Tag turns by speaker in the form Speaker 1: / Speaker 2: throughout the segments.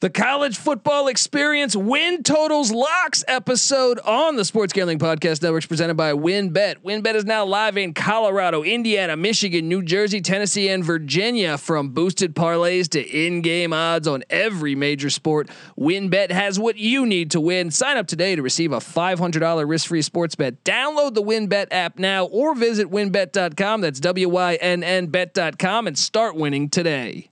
Speaker 1: The college football experience win totals locks episode on the Sports Gambling Podcast Network presented by WynnBet. WynnBet is now live in Colorado, Indiana, Michigan, New Jersey, Tennessee, and Virginia. From boosted parlays to in-game odds on every major sport, WynnBet has what you need to win. Sign up today to receive a $500 risk-free sports bet. Download the WynnBet app now or visit wynnbet.com. That's W-Y-N-N bet.com and start winning today.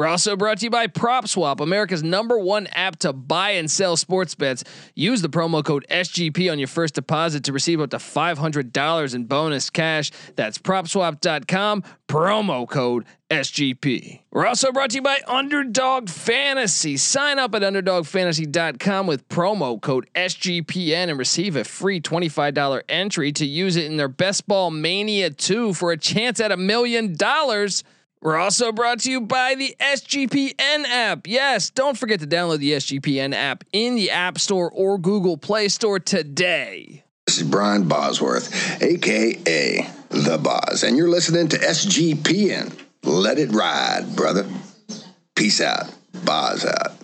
Speaker 1: We're also brought to you by PropSwap, America's number one app to buy and sell sports bets. Use the promo code SGP on your first deposit to receive up to $500 in bonus cash. That's propswap.com, promo code SGP. We're also brought to you by Underdog Fantasy. Sign up at underdogfantasy.com with promo code SGPN and receive a free $25 entry to use it in their Best Ball Mania 2 for a chance at a million dollars. We're also brought to you by the SGPN app. Yes, don't forget to download the SGPN app in the App Store or Google Play Store today.
Speaker 2: This is Brian Bosworth, aka The Boz, and you're listening to SGPN. Let it ride, brother. Peace out. Boz out.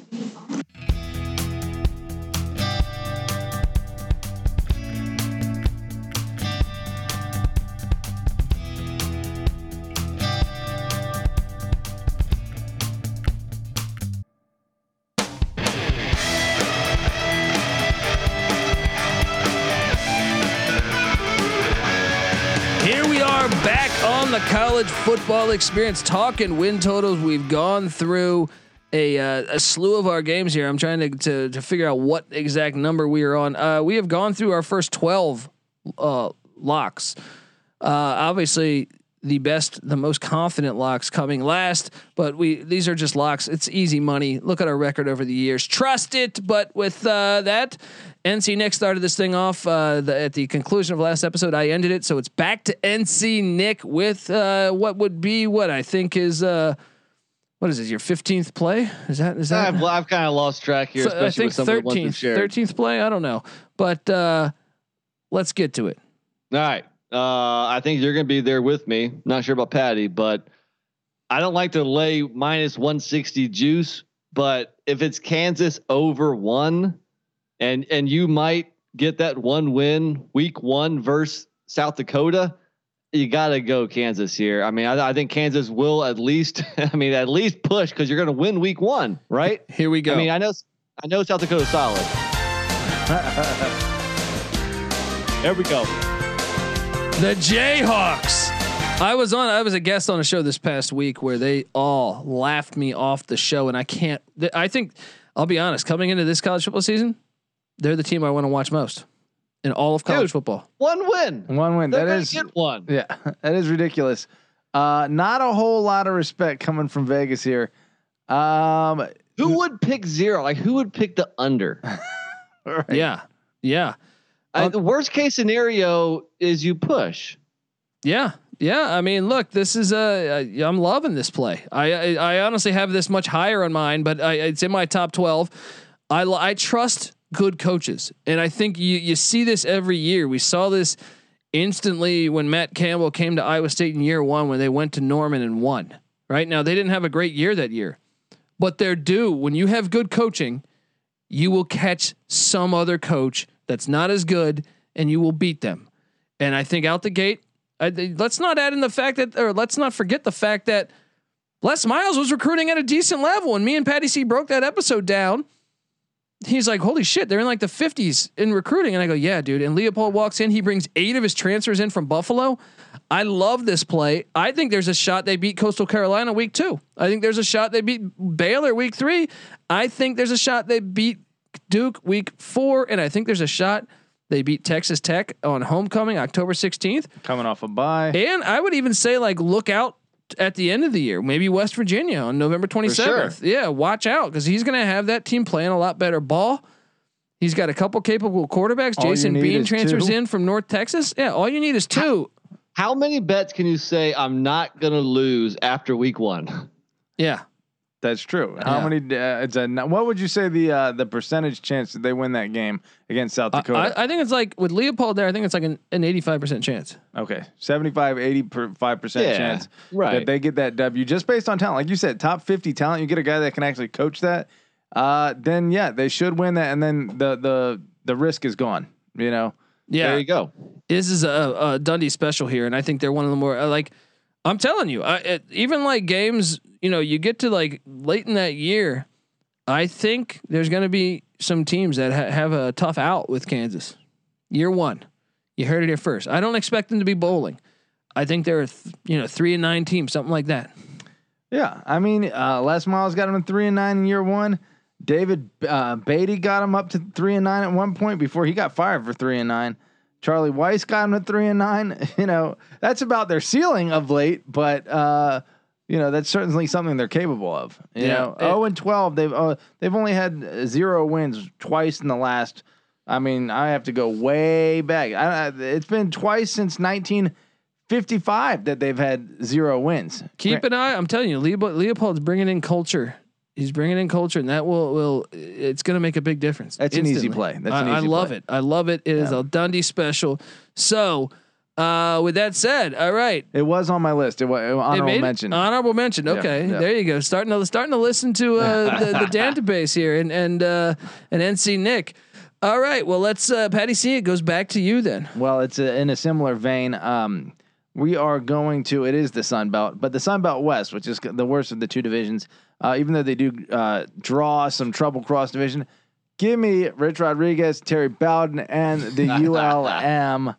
Speaker 1: College football experience, talking win totals. We've gone through a, uh, a slew of our games here. I'm trying to, to, to figure out what exact number we are on. Uh, we have gone through our first 12 uh, locks. Uh, obviously, the best, the most confident locks coming last, but we these are just locks. It's easy money. Look at our record over the years. Trust it. But with uh, that, NC Nick started this thing off uh, the, at the conclusion of last episode. I ended it, so it's back to NC Nick with uh, what would be what I think is uh, what is it? Your fifteenth play? Is that is that?
Speaker 3: I've, I've kind of lost track here.
Speaker 1: I think thirteenth. Thirteenth play. I don't know, but uh, let's get to it.
Speaker 3: All right. Uh, I think you're going to be there with me. Not sure about Patty, but I don't like to lay minus 160 juice. But if it's Kansas over one and and you might get that one win week one versus South Dakota, you got to go Kansas here. I mean, I, I, think Kansas will at least, I mean, at least push because you're going to win week one, right?
Speaker 1: Here we go.
Speaker 3: I mean, I know, I know South Dakota's solid. there we go.
Speaker 1: The Jayhawks. I was on. I was a guest on a show this past week where they all laughed me off the show, and I can't. I think I'll be honest. Coming into this college football season, they're the team I want to watch most in all of college Dude, football.
Speaker 3: One win.
Speaker 4: One win.
Speaker 3: They're
Speaker 4: that is
Speaker 3: one.
Speaker 4: Yeah, that is ridiculous. Uh, not a whole lot of respect coming from Vegas here. Um,
Speaker 3: who would pick zero? Like who would pick the under?
Speaker 1: right. Yeah, yeah.
Speaker 3: Uh, the worst case scenario is you push.
Speaker 1: Yeah, yeah. I mean, look, this is a. I'm loving this play. I, I, I honestly have this much higher on mine, but I, it's in my top twelve. I I trust good coaches. And I think you you see this every year. We saw this instantly when Matt Campbell came to Iowa State in year one when they went to Norman and won. Right now, they didn't have a great year that year, but they're due. When you have good coaching, you will catch some other coach that's not as good, and you will beat them. And I think out the gate, I, let's not add in the fact that, or let's not forget the fact that Les Miles was recruiting at a decent level. And me and Patty C broke that episode down he's like, holy shit, they're in like the 50s in recruiting. And I go, yeah, dude. And Leipold walks in, he brings eight of his transfers in from Buffalo. I love this play. I think there's a shot they beat Coastal Carolina week two. I think there's a shot they beat Baylor week three. I think there's a shot they beat Duke week four. And I think there's a shot they beat Texas Tech on homecoming October 16th.
Speaker 4: Coming off a bye.
Speaker 1: And I would even say, like, look out at the end of the year, maybe West Virginia on November 27th. Sure. Yeah, watch out because he's going to have that team playing a lot better ball. He's got a couple capable quarterbacks. All Jason Bean transfers two. in from North Texas. Yeah, all you need is two.
Speaker 3: How, how many bets can you say I'm not going to lose after week one?
Speaker 1: Yeah.
Speaker 4: That's true. How
Speaker 1: Yeah.
Speaker 4: many? Uh, it's a. What would you say the uh, the percentage chance that they win that game against South
Speaker 1: I,
Speaker 4: Dakota?
Speaker 1: I, I think it's like with Leipold there. I think it's like an, an 85% chance.
Speaker 4: okay, 75, 85 percent
Speaker 3: Yeah,
Speaker 4: chance
Speaker 3: right.
Speaker 4: that they get that W just based on talent. Like you said, top fifty talent. You get a guy that can actually coach that. Uh, then yeah, they should win that, and then the the the risk is gone. You know.
Speaker 1: Yeah.
Speaker 3: There you go.
Speaker 1: this is a, a Dundee special here, and I think they're one of the more uh, like. I'm telling you, I, it, even like games, you know, you get to like late in that year, I think there's going to be some teams that ha- have a tough out with Kansas. Year one, you heard it here first. I don't expect them to be bowling. I think they're th- you know three and nine teams, something like that.
Speaker 4: Yeah, I mean, uh, Les Miles got him in three and nine in year one. David uh, Beaty got him up to three and nine at one point before he got fired for three and nine. Charlie Weis got him at three and nine. You know, that's about their ceiling of late, but uh, you know that's certainly something they're capable of. You
Speaker 1: Yeah,
Speaker 4: know,
Speaker 1: it-
Speaker 4: zero and twelve. They've uh, they've only had zero wins twice in the last. I mean, I have to go way back. I, it's been twice since nineteen fifty five that they've had zero wins.
Speaker 1: Keep an eye. I'm telling you, Leipold, Leipold's bringing in culture. He's bringing in culture, and that will will it's going to make a big difference.
Speaker 4: That's an easy play. That's
Speaker 1: I,
Speaker 4: an
Speaker 1: I love
Speaker 4: play.
Speaker 1: it. I love it. It is
Speaker 4: Yeah.
Speaker 1: a Dundee special. So, uh, with that said, all right.
Speaker 4: It was on my list. It was
Speaker 1: It
Speaker 4: honorable
Speaker 1: it?
Speaker 4: mention.
Speaker 1: Honorable mention. Okay,
Speaker 4: yeah.
Speaker 1: there you go. Starting to starting to listen to uh, the, the database here and and uh, and NC Nick. All right. Well, let's uh, Patty C. It goes back to you then.
Speaker 4: well, it's a, in a similar vein. Um, we are going to. It is the Sun Belt, but the Sun Belt West, which is the worst of the two divisions. Uh, even though they do uh, draw some trouble cross division, give me Rich Rodriguez, Terry Bowden, and the ULM.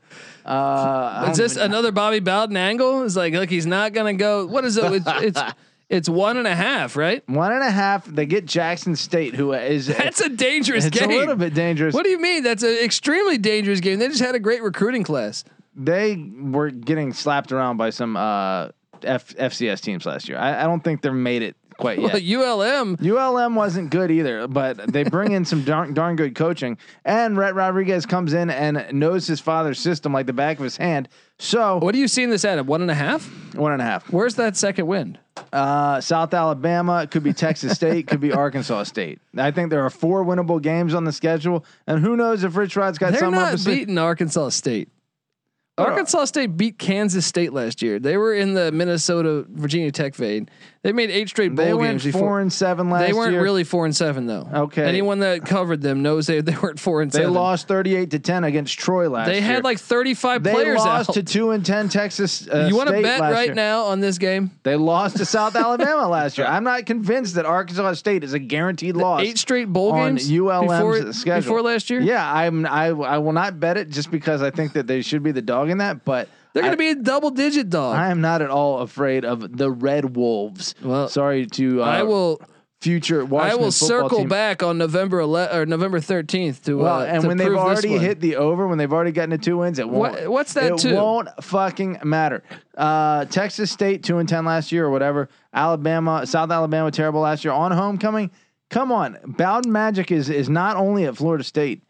Speaker 4: Uh,
Speaker 1: Is this another Bobby Bowden angle? It's like, look, he's not gonna go. What is it? It's it's, it's one and a half, right?
Speaker 4: one and a half? They get Jackson State, who is
Speaker 1: That's a dangerous
Speaker 4: it's
Speaker 1: game.
Speaker 4: a little bit dangerous.
Speaker 1: What do you mean? That's an extremely dangerous game. They just had a great recruiting class.
Speaker 4: they were getting slapped around by some uh, F- FCS teams last year. I, I don't think they're made it quite yet.
Speaker 1: Well, ULM.
Speaker 4: ULM wasn't good either, but they bring in some darn, darn good coaching. And Rhett Rodriguez comes in and knows his father's system like the back of his hand. So
Speaker 1: What are you seeing this at? One and a half?
Speaker 4: one and a half.
Speaker 1: Where's that second wind?
Speaker 4: Uh, South Alabama it could be Texas State, could be Arkansas State. I think there are four winnable games on the schedule, and who knows if Rich Rod's got some.
Speaker 1: They're
Speaker 4: something up
Speaker 1: not
Speaker 4: his sleeve.
Speaker 1: beating Arkansas State. Arkansas State beat Kansas State last year. They were in the Minnesota Virginia Tech vein. They made eight straight bowl
Speaker 4: They went
Speaker 1: games
Speaker 4: four
Speaker 1: before.
Speaker 4: and seven last year.
Speaker 1: They weren't
Speaker 4: year.
Speaker 1: really four and seven though.
Speaker 4: Okay.
Speaker 1: Anyone that covered them knows they they weren't four and
Speaker 4: They
Speaker 1: seven.
Speaker 4: lost thirty-eight to ten against Troy last year.
Speaker 1: They
Speaker 4: year.
Speaker 1: had like thirty five players.
Speaker 4: they lost
Speaker 1: out.
Speaker 4: to two and ten Texas. Uh,
Speaker 1: you want to bet right
Speaker 4: year.
Speaker 1: now on this game?
Speaker 4: They lost to South Alabama last year. I'm not convinced that Arkansas State is a guaranteed loss.
Speaker 1: Eight straight bowl
Speaker 4: on
Speaker 1: games
Speaker 4: ULM's
Speaker 1: before,
Speaker 4: schedule.
Speaker 1: before last year.
Speaker 4: Yeah, I'm. I I will not bet it just because I think that they should be the dog in that. But
Speaker 1: they're going to be a double digit dog.
Speaker 4: I am not at all afraid of the Red Wolves.
Speaker 1: Well,
Speaker 4: sorry to uh,
Speaker 1: I will.
Speaker 4: future
Speaker 1: I will
Speaker 4: football
Speaker 1: circle
Speaker 4: team.
Speaker 1: back on November 11 or November 13th to.
Speaker 4: Well,
Speaker 1: uh,
Speaker 4: and
Speaker 1: to
Speaker 4: when they've
Speaker 1: prove this
Speaker 4: already
Speaker 1: one.
Speaker 4: hit the over, when they've already gotten to two wins, it won't.
Speaker 1: What- what's that
Speaker 4: It won't fucking matter. Uh, Texas State two and ten last year or whatever. Alabama, South Alabama terrible last year on homecoming. Come on, Bowden Magic is is not only at Florida State.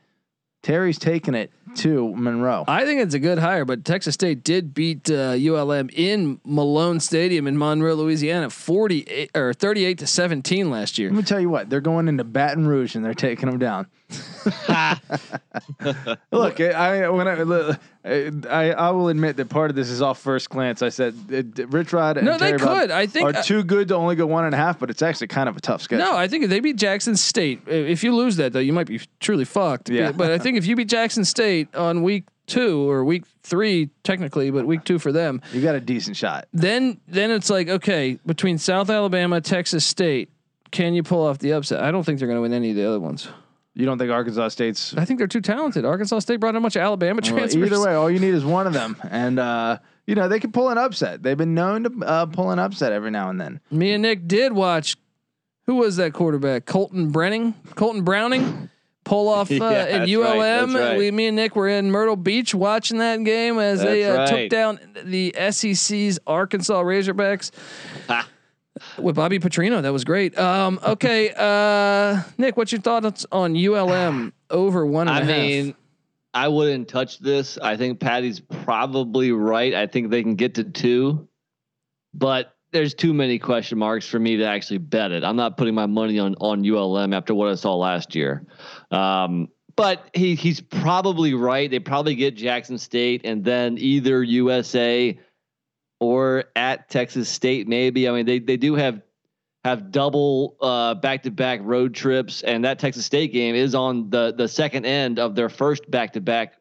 Speaker 4: Terry's taking it to Monroe.
Speaker 1: I think it's a good hire, but Texas State did beat uh, ULM in Malone Stadium in Monroe, Louisiana, forty-eight or thirty-eight to seventeen last year.
Speaker 4: Let me tell you what, they're going into Baton Rouge and they're taking them down. Look, I when I, I I will admit that part of this is off first glance. I said uh, Rich Rod and
Speaker 1: No, they
Speaker 4: Terry Bowden
Speaker 1: could. I think-
Speaker 4: are too good to only go one and a half, but it's actually kind of a tough schedule.
Speaker 1: No, I think if they beat Jackson State, if you lose that though, you might be truly fucked.
Speaker 4: Yeah.
Speaker 1: But I think if you beat Jackson State on week two or week three, technically, but week two for them,
Speaker 4: You got a decent shot.
Speaker 1: then then it's like okay, between South Alabama, Texas State, can you pull off the upset? I don't think they're going to win any of the other ones.
Speaker 4: You don't think Arkansas State's
Speaker 1: I think they're too talented. Arkansas State brought in a bunch of Alabama
Speaker 4: well,
Speaker 1: transfers.
Speaker 4: either way? All you need is one of them, and uh, you know they can pull an upset. They've been known to uh, pull an upset every now and then.
Speaker 1: Me and Nick did watch. Who was that quarterback? Colton Brenning, Colton Browning, pull off uh,
Speaker 3: Yeah,
Speaker 1: in ULM.
Speaker 3: right, right.
Speaker 1: We, me and Nick were in Myrtle Beach watching that game as they uh,
Speaker 3: That's
Speaker 1: took down the SEC's Arkansas Razorbacks with Bobby Petrino. That was great. Um, okay, uh, Nick, what's your thoughts on ULM over one and a
Speaker 3: I
Speaker 1: half?
Speaker 3: mean, I wouldn't touch this. I think Patty's probably right. I think they can get to two, but there's too many question marks for me to actually bet it. I'm not putting my money on on ULM after what I saw last year. Um, but he he's probably right. They probably get Jackson State and then either USA or at Texas State. Maybe I mean they they do have have double back to back road trips, and that Texas State game is on the the second end of their first back to back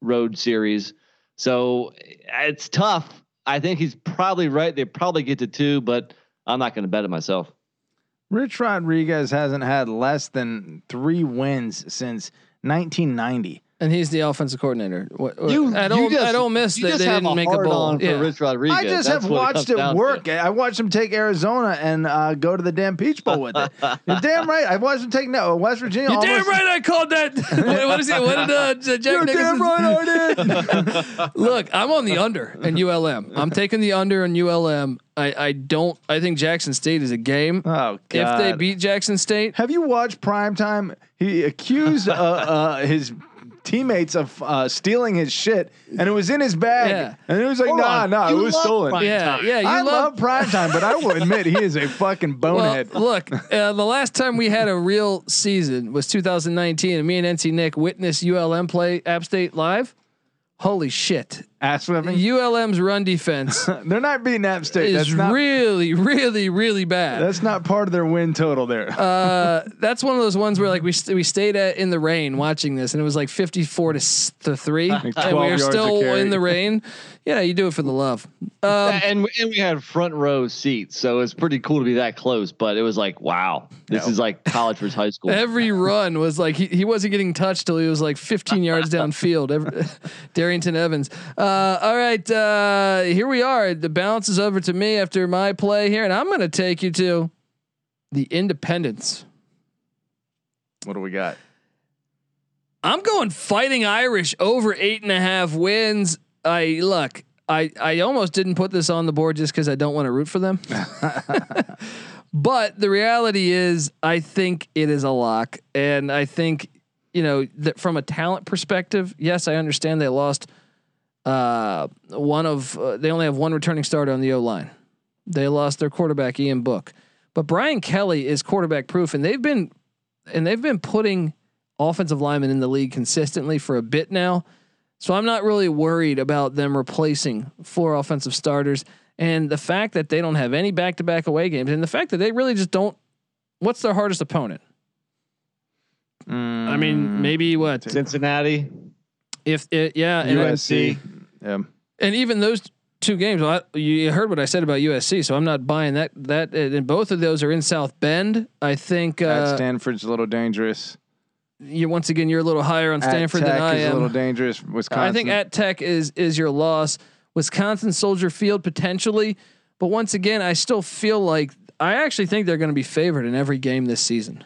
Speaker 3: road series. So it's tough. I think he's probably right. They probably get to two, but I'm not going to bet it myself.
Speaker 4: Rich Rodriguez hasn't had less than three wins since 1990.
Speaker 1: And he's the offensive coordinator. What,
Speaker 3: You-
Speaker 1: at,
Speaker 3: you
Speaker 1: Ole,
Speaker 3: just-
Speaker 1: at Ole Miss,
Speaker 3: that
Speaker 1: they,
Speaker 3: just
Speaker 1: they
Speaker 3: have
Speaker 1: didn't
Speaker 3: a
Speaker 1: make a bowl.
Speaker 3: on for
Speaker 1: Yeah.
Speaker 3: Rich Rodriguez.
Speaker 4: I just
Speaker 3: That's
Speaker 4: have
Speaker 3: what it
Speaker 4: watched it work.
Speaker 3: to.
Speaker 4: I watched him take Arizona and uh, go to the damn Peach Bowl with it. You're damn right. I watched him take no West Virginia.
Speaker 1: You're damn right I called that. what, what is it? What did uh, J- Jack
Speaker 4: You're damn
Speaker 1: Nicholson-
Speaker 4: right I did.
Speaker 1: Look, I'm on the under in ULM. I'm taking the under in ULM. I, I don't. I think Jackson State is a game.
Speaker 4: Oh God!
Speaker 1: If they beat Jackson State,
Speaker 4: have you watched Primetime? He accused uh, uh, his teammates of uh, stealing his shit, and it was in his bag.
Speaker 1: Yeah.
Speaker 4: And it was like,
Speaker 3: Hold
Speaker 4: nah,
Speaker 3: on.
Speaker 4: nah, it was stolen.
Speaker 3: Prime
Speaker 1: yeah,
Speaker 3: time.
Speaker 1: yeah, you
Speaker 4: I
Speaker 1: love.
Speaker 4: love Primetime, but I will admit he is a fucking
Speaker 1: well,
Speaker 4: bonehead.
Speaker 1: look, uh, the last time we had a real season was 2019, and me and NC Nick witnessed ULM play App State live. Holy shit!
Speaker 4: Ass whipping.
Speaker 1: ULM's run defense
Speaker 4: They're not beating App State.
Speaker 1: is
Speaker 4: That's not.
Speaker 1: really, really, really bad.
Speaker 4: that's not part of their win total there.
Speaker 1: uh, that's one of those ones where like we st- we stayed at in the rain watching this, and it was like fifty four to s- to three, and we
Speaker 4: 12
Speaker 1: were still in the rain. Yeah, you do it for the love. Um,
Speaker 3: and we- and we had front row seats, so it's pretty cool to be that close. But it was like, wow, this is like college versus high school.
Speaker 1: every run was like he, he wasn't getting touched till he was like 15 yards downfield. Every, Darrynton Evans. Uh, all right, uh, here we are. The balance is over to me after my play here, and I'm going to take you to the Independence.
Speaker 4: what do we got?
Speaker 1: I'm going Fighting Irish over eight and a half wins. I look. I I almost didn't put this on the board just because I don't want to root for them. but the reality is, I think it is a lock, and I think you know that from a talent perspective, yes, I understand they lost uh, one of uh, they only have one returning starter on the O line. They lost their quarterback Ian Book, but Brian Kelly is quarterback proof, and they've been and they've been putting offensive linemen in the league consistently for a bit now. So I'm not really worried about them replacing four offensive starters. And the fact that they don't have any back to back away games and the fact that they really just don't what's their hardest opponent? I mean, maybe what
Speaker 3: Cincinnati.
Speaker 1: If it yeah, and,
Speaker 4: USC. Yeah.
Speaker 1: and even those two games. Well, I, you heard what I said about USC, so I'm not buying that. That and both of those are in South Bend. I think uh,
Speaker 4: Stanford's a little dangerous.
Speaker 1: you once again you're a little higher on Stanford than I
Speaker 4: is
Speaker 1: am.
Speaker 4: a little dangerous. Wisconsin.
Speaker 1: I think at Tech is is your loss. Wisconsin Soldier Field potentially, but once again, I still feel like I actually think they're going to be favored in every game this season.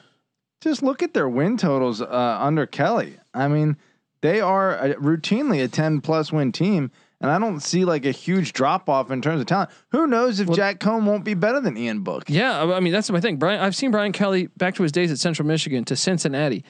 Speaker 4: just look at their win totals uh, under Kelly. I mean, they are a, routinely a 10 plus win team, and I don't see like a huge drop off in terms of talent. Who knows if
Speaker 1: Well-
Speaker 4: Jack Coan won't be better than Ian Book?
Speaker 1: Yeah, I mean that's my thing. Brian, I've seen Brian Kelly back to his days at Central Michigan to Cincinnati.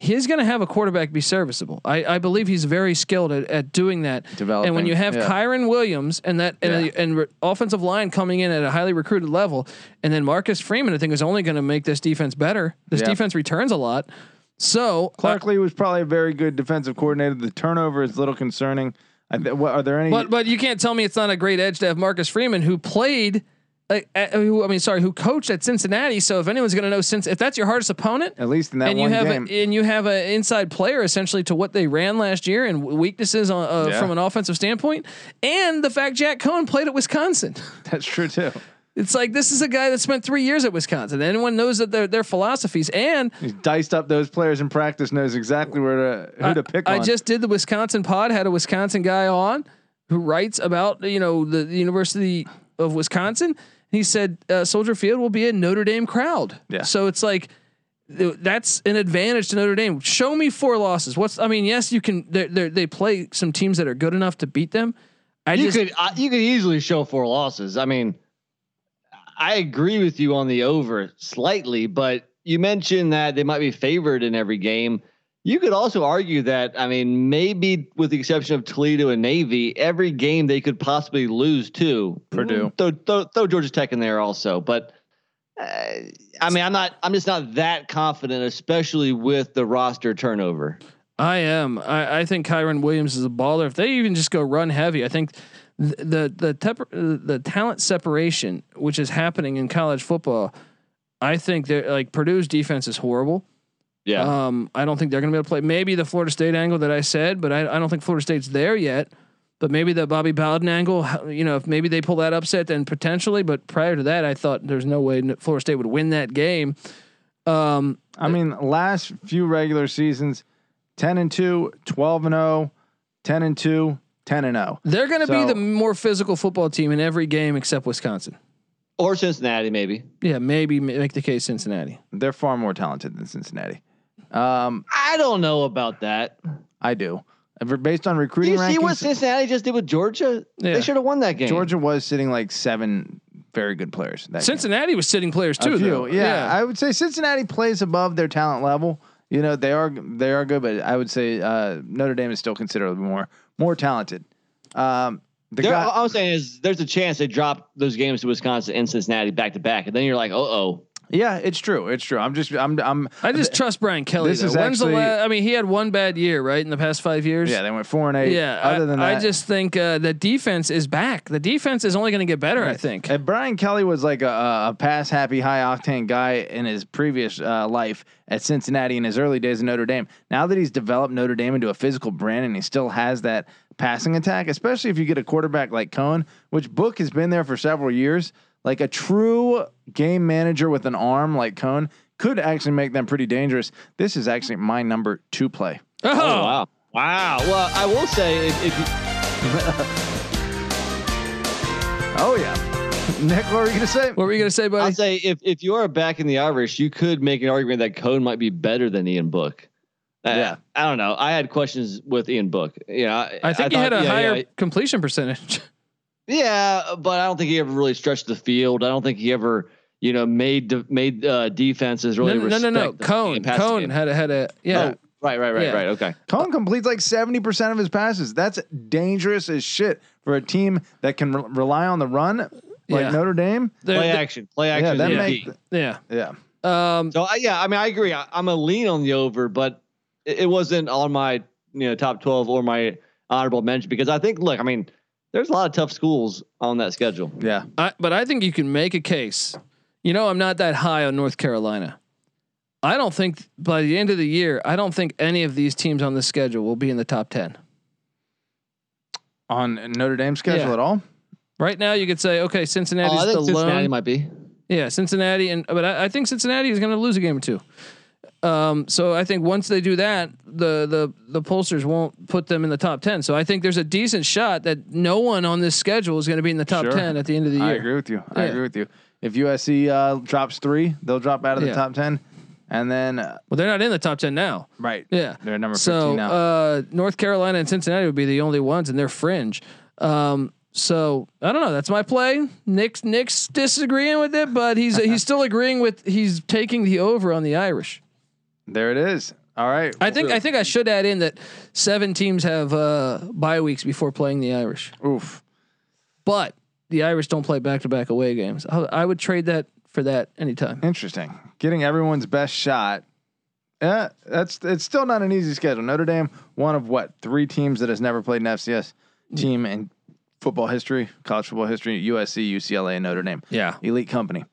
Speaker 1: He's going to have a quarterback be serviceable. I, I believe he's very skilled at, at doing that.
Speaker 4: Developing,
Speaker 1: And when you have
Speaker 4: yeah.
Speaker 1: Kyren Williams and that and,
Speaker 4: Yeah.
Speaker 1: and re- offensive line coming in at a highly recruited level, and then Marcus Freeman, I think is only going to make this defense better. This
Speaker 4: Yeah.
Speaker 1: defense returns a lot. So
Speaker 4: Clark Lea was probably a very good defensive coordinator. The turnover is a little concerning. I th- what, are there any?
Speaker 1: But but you can't tell me it's not a great edge to have Marcus Freeman who played. Uh, uh, who, I mean, sorry, who coached at Cincinnati? So if anyone's going to know, since if that's your hardest opponent,
Speaker 4: at least in that
Speaker 1: and you
Speaker 4: one
Speaker 1: have
Speaker 4: game,
Speaker 1: a, and you have an inside player essentially to what they ran last year and weaknesses on, uh,
Speaker 4: Yeah.
Speaker 1: from an offensive standpoint, and the fact Jack Coan played at Wisconsin.
Speaker 4: that's true too.
Speaker 1: It's like this is a guy that spent three years at Wisconsin. Anyone knows that their their philosophies and
Speaker 4: He's diced up those players in practice. Knows exactly where to who to pick
Speaker 1: I,
Speaker 4: on.
Speaker 1: Just did the Wisconsin pod, had a Wisconsin guy on who writes about you know the, the University of Wisconsin. He said uh, Soldier Field will be a Notre Dame crowd.
Speaker 4: Yeah.
Speaker 1: So it's like that's an advantage to Notre Dame. Show me four losses. What's I mean? Yes, you can. They they play some teams that are good enough to beat them. I
Speaker 3: you
Speaker 1: just
Speaker 3: could uh, you could easily show four losses. I mean, I agree with you on the over slightly, but you mentioned that they might be favored in every game. You could also argue that I mean maybe with the exception of Toledo and Navy, every game they could possibly lose to
Speaker 4: Purdue.
Speaker 3: Throw, throw, throw Georgia Tech in there also, but. Uh, I mean, I'm not. I'm just not that confident, especially with the roster turnover.
Speaker 1: I am. I, I think Kyren Williams is a baller. If they even just go run heavy, I think the the the, tep- the talent separation which is happening in college football. I think they're like Purdue's defense is horrible.
Speaker 3: Yeah.
Speaker 1: Um, I don't think they're going to be able to play. Maybe the Florida State angle that I said, but I, I don't think Florida State's there yet. But maybe the Bobby Bowden angle, you know, if maybe they pull that upset, then potentially. But prior to that, I thought there's no way Florida State would win that game. Um,
Speaker 4: I mean, last few regular seasons, 10 and 2, 12 and 0, 10 and 2, 10 and 0.
Speaker 1: they're going to be the more physical football team in every game except Wisconsin.
Speaker 3: or Cincinnati, maybe.
Speaker 1: Yeah, maybe make the case Cincinnati.
Speaker 4: They're far more talented than Cincinnati. Um,
Speaker 3: I don't know about that.
Speaker 4: I do. Based on
Speaker 3: Do
Speaker 4: recruiting
Speaker 3: you see what Cincinnati just did with Georgia?
Speaker 1: Yeah.
Speaker 3: They should have won that game.
Speaker 4: Georgia was sitting like seven very good players. That game.
Speaker 1: Cincinnati was sitting players too,
Speaker 4: A few,
Speaker 1: though.
Speaker 4: Yeah, I would say Cincinnati plays above their talent level. You know, they are they are good, but I would say uh, Notre Dame is still considerably more more talented. Um, the
Speaker 3: There-
Speaker 4: guy,
Speaker 3: all I'm saying is there's a chance they drop those games to Wisconsin and Cincinnati back to back, and then you're like, oh oh.
Speaker 4: Yeah, it's true. It's true. I'm just I'm I'm
Speaker 1: I just trust Brian Kelly.
Speaker 4: This
Speaker 1: though.
Speaker 4: is
Speaker 1: When's
Speaker 4: actually-
Speaker 1: the I mean, he had one bad year, right, in the past five years.
Speaker 4: yeah. They went four and eight.
Speaker 1: Yeah,
Speaker 4: Other
Speaker 1: I,
Speaker 4: than that,
Speaker 1: I just think uh, the defense is back. The defense is only going to get better. I think.
Speaker 4: And Brian Kelly was like a, a pass happy, high octane guy in his previous uh, life at Cincinnati in his early days in Notre Dame. Now that he's developed Notre Dame into a physical brand and he still has that passing attack, especially if you get a quarterback like Coan, which Book has been there for several years, like a true game manager with an arm like Coan could actually make them pretty dangerous. This is actually my number two play.
Speaker 1: Oh,
Speaker 3: Oh, wow. Wow. Well, I will say if, if you,
Speaker 4: Oh yeah, Nick, what were you gonna say?
Speaker 1: What were you going to say, buddy?
Speaker 3: I'll say if if you are back in the Irish, you could make an argument that Coan might be better than Ian Book. Uh,
Speaker 4: Yeah.
Speaker 3: I don't know. I had questions with Ian Book. Yeah,
Speaker 1: I think he
Speaker 3: thought,
Speaker 1: had a
Speaker 3: yeah,
Speaker 1: higher
Speaker 3: Yeah,
Speaker 1: completion percentage.
Speaker 3: yeah, but I don't think he ever really stretched the field. I don't think he ever, you know, made de- made uh, defenses really.
Speaker 1: no, no, no, no.
Speaker 3: respect Coan,
Speaker 1: Coan
Speaker 3: game.
Speaker 1: had a had a yeah.
Speaker 3: Oh, right, right, right,
Speaker 1: Yeah.
Speaker 3: right. Okay.
Speaker 4: Coan completes like 70% of his passes. That's dangerous as shit for a team that can re- rely on the run like
Speaker 1: Yeah.
Speaker 4: Notre Dame.
Speaker 3: Play
Speaker 1: they're-
Speaker 3: action. Play
Speaker 4: Yeah,
Speaker 3: action.
Speaker 4: that
Speaker 3: is
Speaker 4: make
Speaker 3: key.
Speaker 1: yeah.
Speaker 4: yeah.
Speaker 1: Um,
Speaker 3: So I, yeah, I mean, I agree. I, I'm a lean on the over, but it, it wasn't on my you know top 12 or my honorable mention because I think look, I mean, there's a lot of tough schools on that schedule.
Speaker 4: Yeah.
Speaker 1: I, but I think you can make a case. You know, I'm not that high on North Carolina. I don't think by the end of the year, I don't think any of these teams on the schedule will be in the top ten.
Speaker 4: On Notre Dame schedule
Speaker 1: Yeah.
Speaker 4: at all?
Speaker 1: Right now, you could say, okay,
Speaker 3: Oh,
Speaker 1: Cincinnati's
Speaker 3: I
Speaker 1: the
Speaker 3: Cincinnati
Speaker 1: lone.
Speaker 3: might be.
Speaker 1: Yeah, Cincinnati, and but I, I think Cincinnati is going to lose a game or two. Um, so I think once they do that, the the the pollsters won't put them in the top ten. So I think there's a decent shot that no one on this schedule is going to be in the top
Speaker 4: Sure.
Speaker 1: ten at the end of the year.
Speaker 4: I agree with you. I agree with you. If USC uh, drops three, they'll drop out of the
Speaker 1: Yeah.
Speaker 4: top 10. And then, uh,
Speaker 1: Well, they're not in the top ten now.
Speaker 4: right.
Speaker 1: Yeah.
Speaker 4: They're number 15
Speaker 1: So
Speaker 4: now.
Speaker 1: uh, North Carolina and Cincinnati would be the only ones, and they're fringe. Um, so I don't know. That's my play. Nick's Nick's disagreeing with it, but he's he's still agreeing with he's taking the over on the Irish.
Speaker 4: There it is. All right.
Speaker 1: I think I think I should add in that seven teams have uh, bye weeks before playing the Irish,
Speaker 4: Oof.
Speaker 1: but the Irish don't play back to back away games. I, I would trade that for that anytime.
Speaker 4: Interesting. Getting everyone's best shot. Yeah, that's it's still not an easy schedule. Notre Dame, one of what three teams that has never played an FCS team in football history, college football history. USC, UCLA, and Notre Dame.
Speaker 1: Yeah.
Speaker 4: Elite company.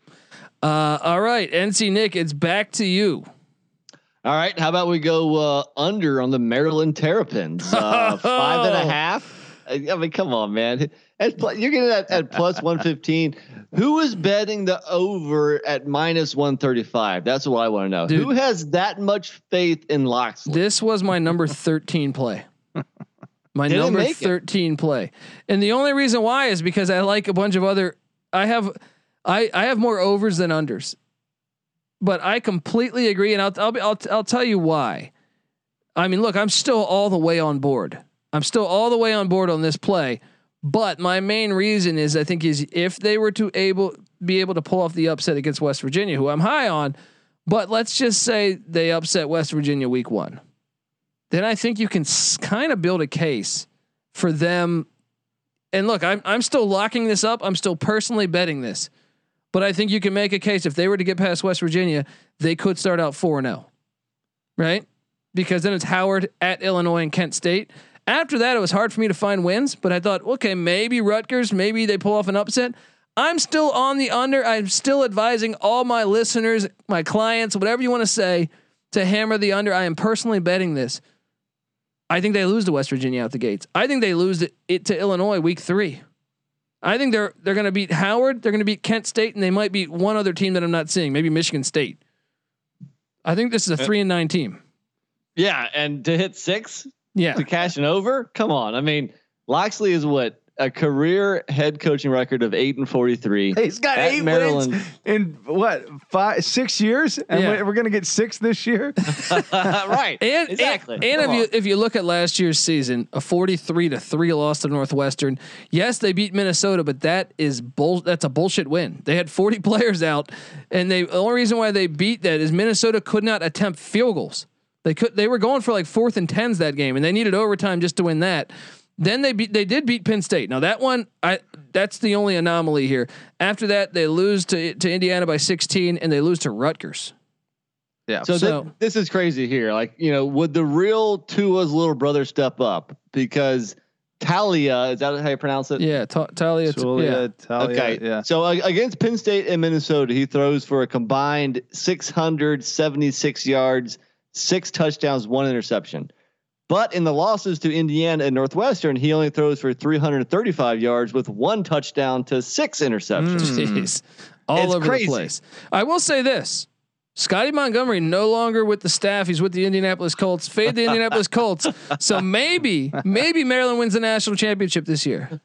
Speaker 1: Uh, all right, NC Nick, it's back to you.
Speaker 3: All right. How about we go uh, under on the Maryland Terrapins? Uh, five and a half. I mean, come on, man. At, pl- you're getting that at plus 115. Who is betting the over at minus 135? That's what I want to know.
Speaker 1: Dude.
Speaker 3: Who has that much faith in Locksley?
Speaker 1: This was my number 13 play. My
Speaker 3: Didn't
Speaker 1: number
Speaker 3: make it.
Speaker 1: 13 play. And the only reason why is because I like a bunch of other I have I I have more overs than unders. But I completely agree and I'll I'll be, I'll, I'll tell you why. I mean, look, I'm still all the way on board. I'm still all the way on board on this play. But my main reason is I think is if they were to able be able to pull off the upset against West Virginia, who I'm high on, but let's just say they upset West Virginia week one. then I think you can s- kind of build a case for them. And look, I'm I'm still locking this up. I'm still personally betting this, but I think you can make a case if they were to get past West Virginia, they could start out four and zero, right? Because then it's Howard at Illinois and Kent State. After that, it was hard for me to find wins, but I thought, okay, maybe Rutgers, maybe they pull off an upset. I'm still on the under. I'm still advising all my listeners, my clients, whatever you want to say, to hammer the under. I am personally betting this. I think they lose to West Virginia out the gates. I think they lose it to Illinois week three. I think they're they're going to beat Howard. They're going to beat Kent State, and they might beat one other team that I'm not seeing. Maybe Michigan State. I think this is a uh, three and nine team.
Speaker 3: Yeah, and to hit six
Speaker 1: Yeah,
Speaker 3: to cash an over, come on. I mean, Loxley is what a career head coaching record of eight and forty three.
Speaker 4: He's got eight
Speaker 3: Maryland.
Speaker 4: wins in what five, six years, and
Speaker 1: Yeah.
Speaker 4: we're, we're gonna get six this year.
Speaker 3: right.
Speaker 1: And
Speaker 3: exactly.
Speaker 1: and, and if
Speaker 3: Come
Speaker 1: you if you look at last year's season, a forty three to three loss to Northwestern. Yes, they beat Minnesota, but that is bull. That's a bullshit win. They had forty players out, and they the only reason why they beat that is Minnesota could not attempt field goals. They could they were going for like fourth and tens that game, and they needed overtime just to win that. Then they beat they did beat Penn State. Now that one I that's the only anomaly here. After that, they lose to to Indiana by sixteen, and they lose to Rutgers.
Speaker 4: Yeah.
Speaker 3: So,
Speaker 1: So-
Speaker 3: thi- this is crazy here. Like, you know, would the real Tua's little brother step up? Because Talia, is that how you pronounce it?
Speaker 1: Yeah, Ta- Talia. yeah.
Speaker 4: Tulia, Talia,
Speaker 3: Okay.
Speaker 4: Yeah.
Speaker 3: So uh, against Penn State and Minnesota, he throws for a combined 676 yards, six touchdowns, one interception. But in the losses to Indiana and Northwestern, he only throws for 335 yards with one touchdown to six interceptions.
Speaker 4: Mm.
Speaker 1: Jeez. All
Speaker 3: It's
Speaker 1: over
Speaker 3: crazy.
Speaker 1: the place. I will say this. Scotty Montgomery no longer with the staff. He's with the Indianapolis Colts. Fade the Indianapolis Colts. So maybe, maybe Maryland wins the national championship this year.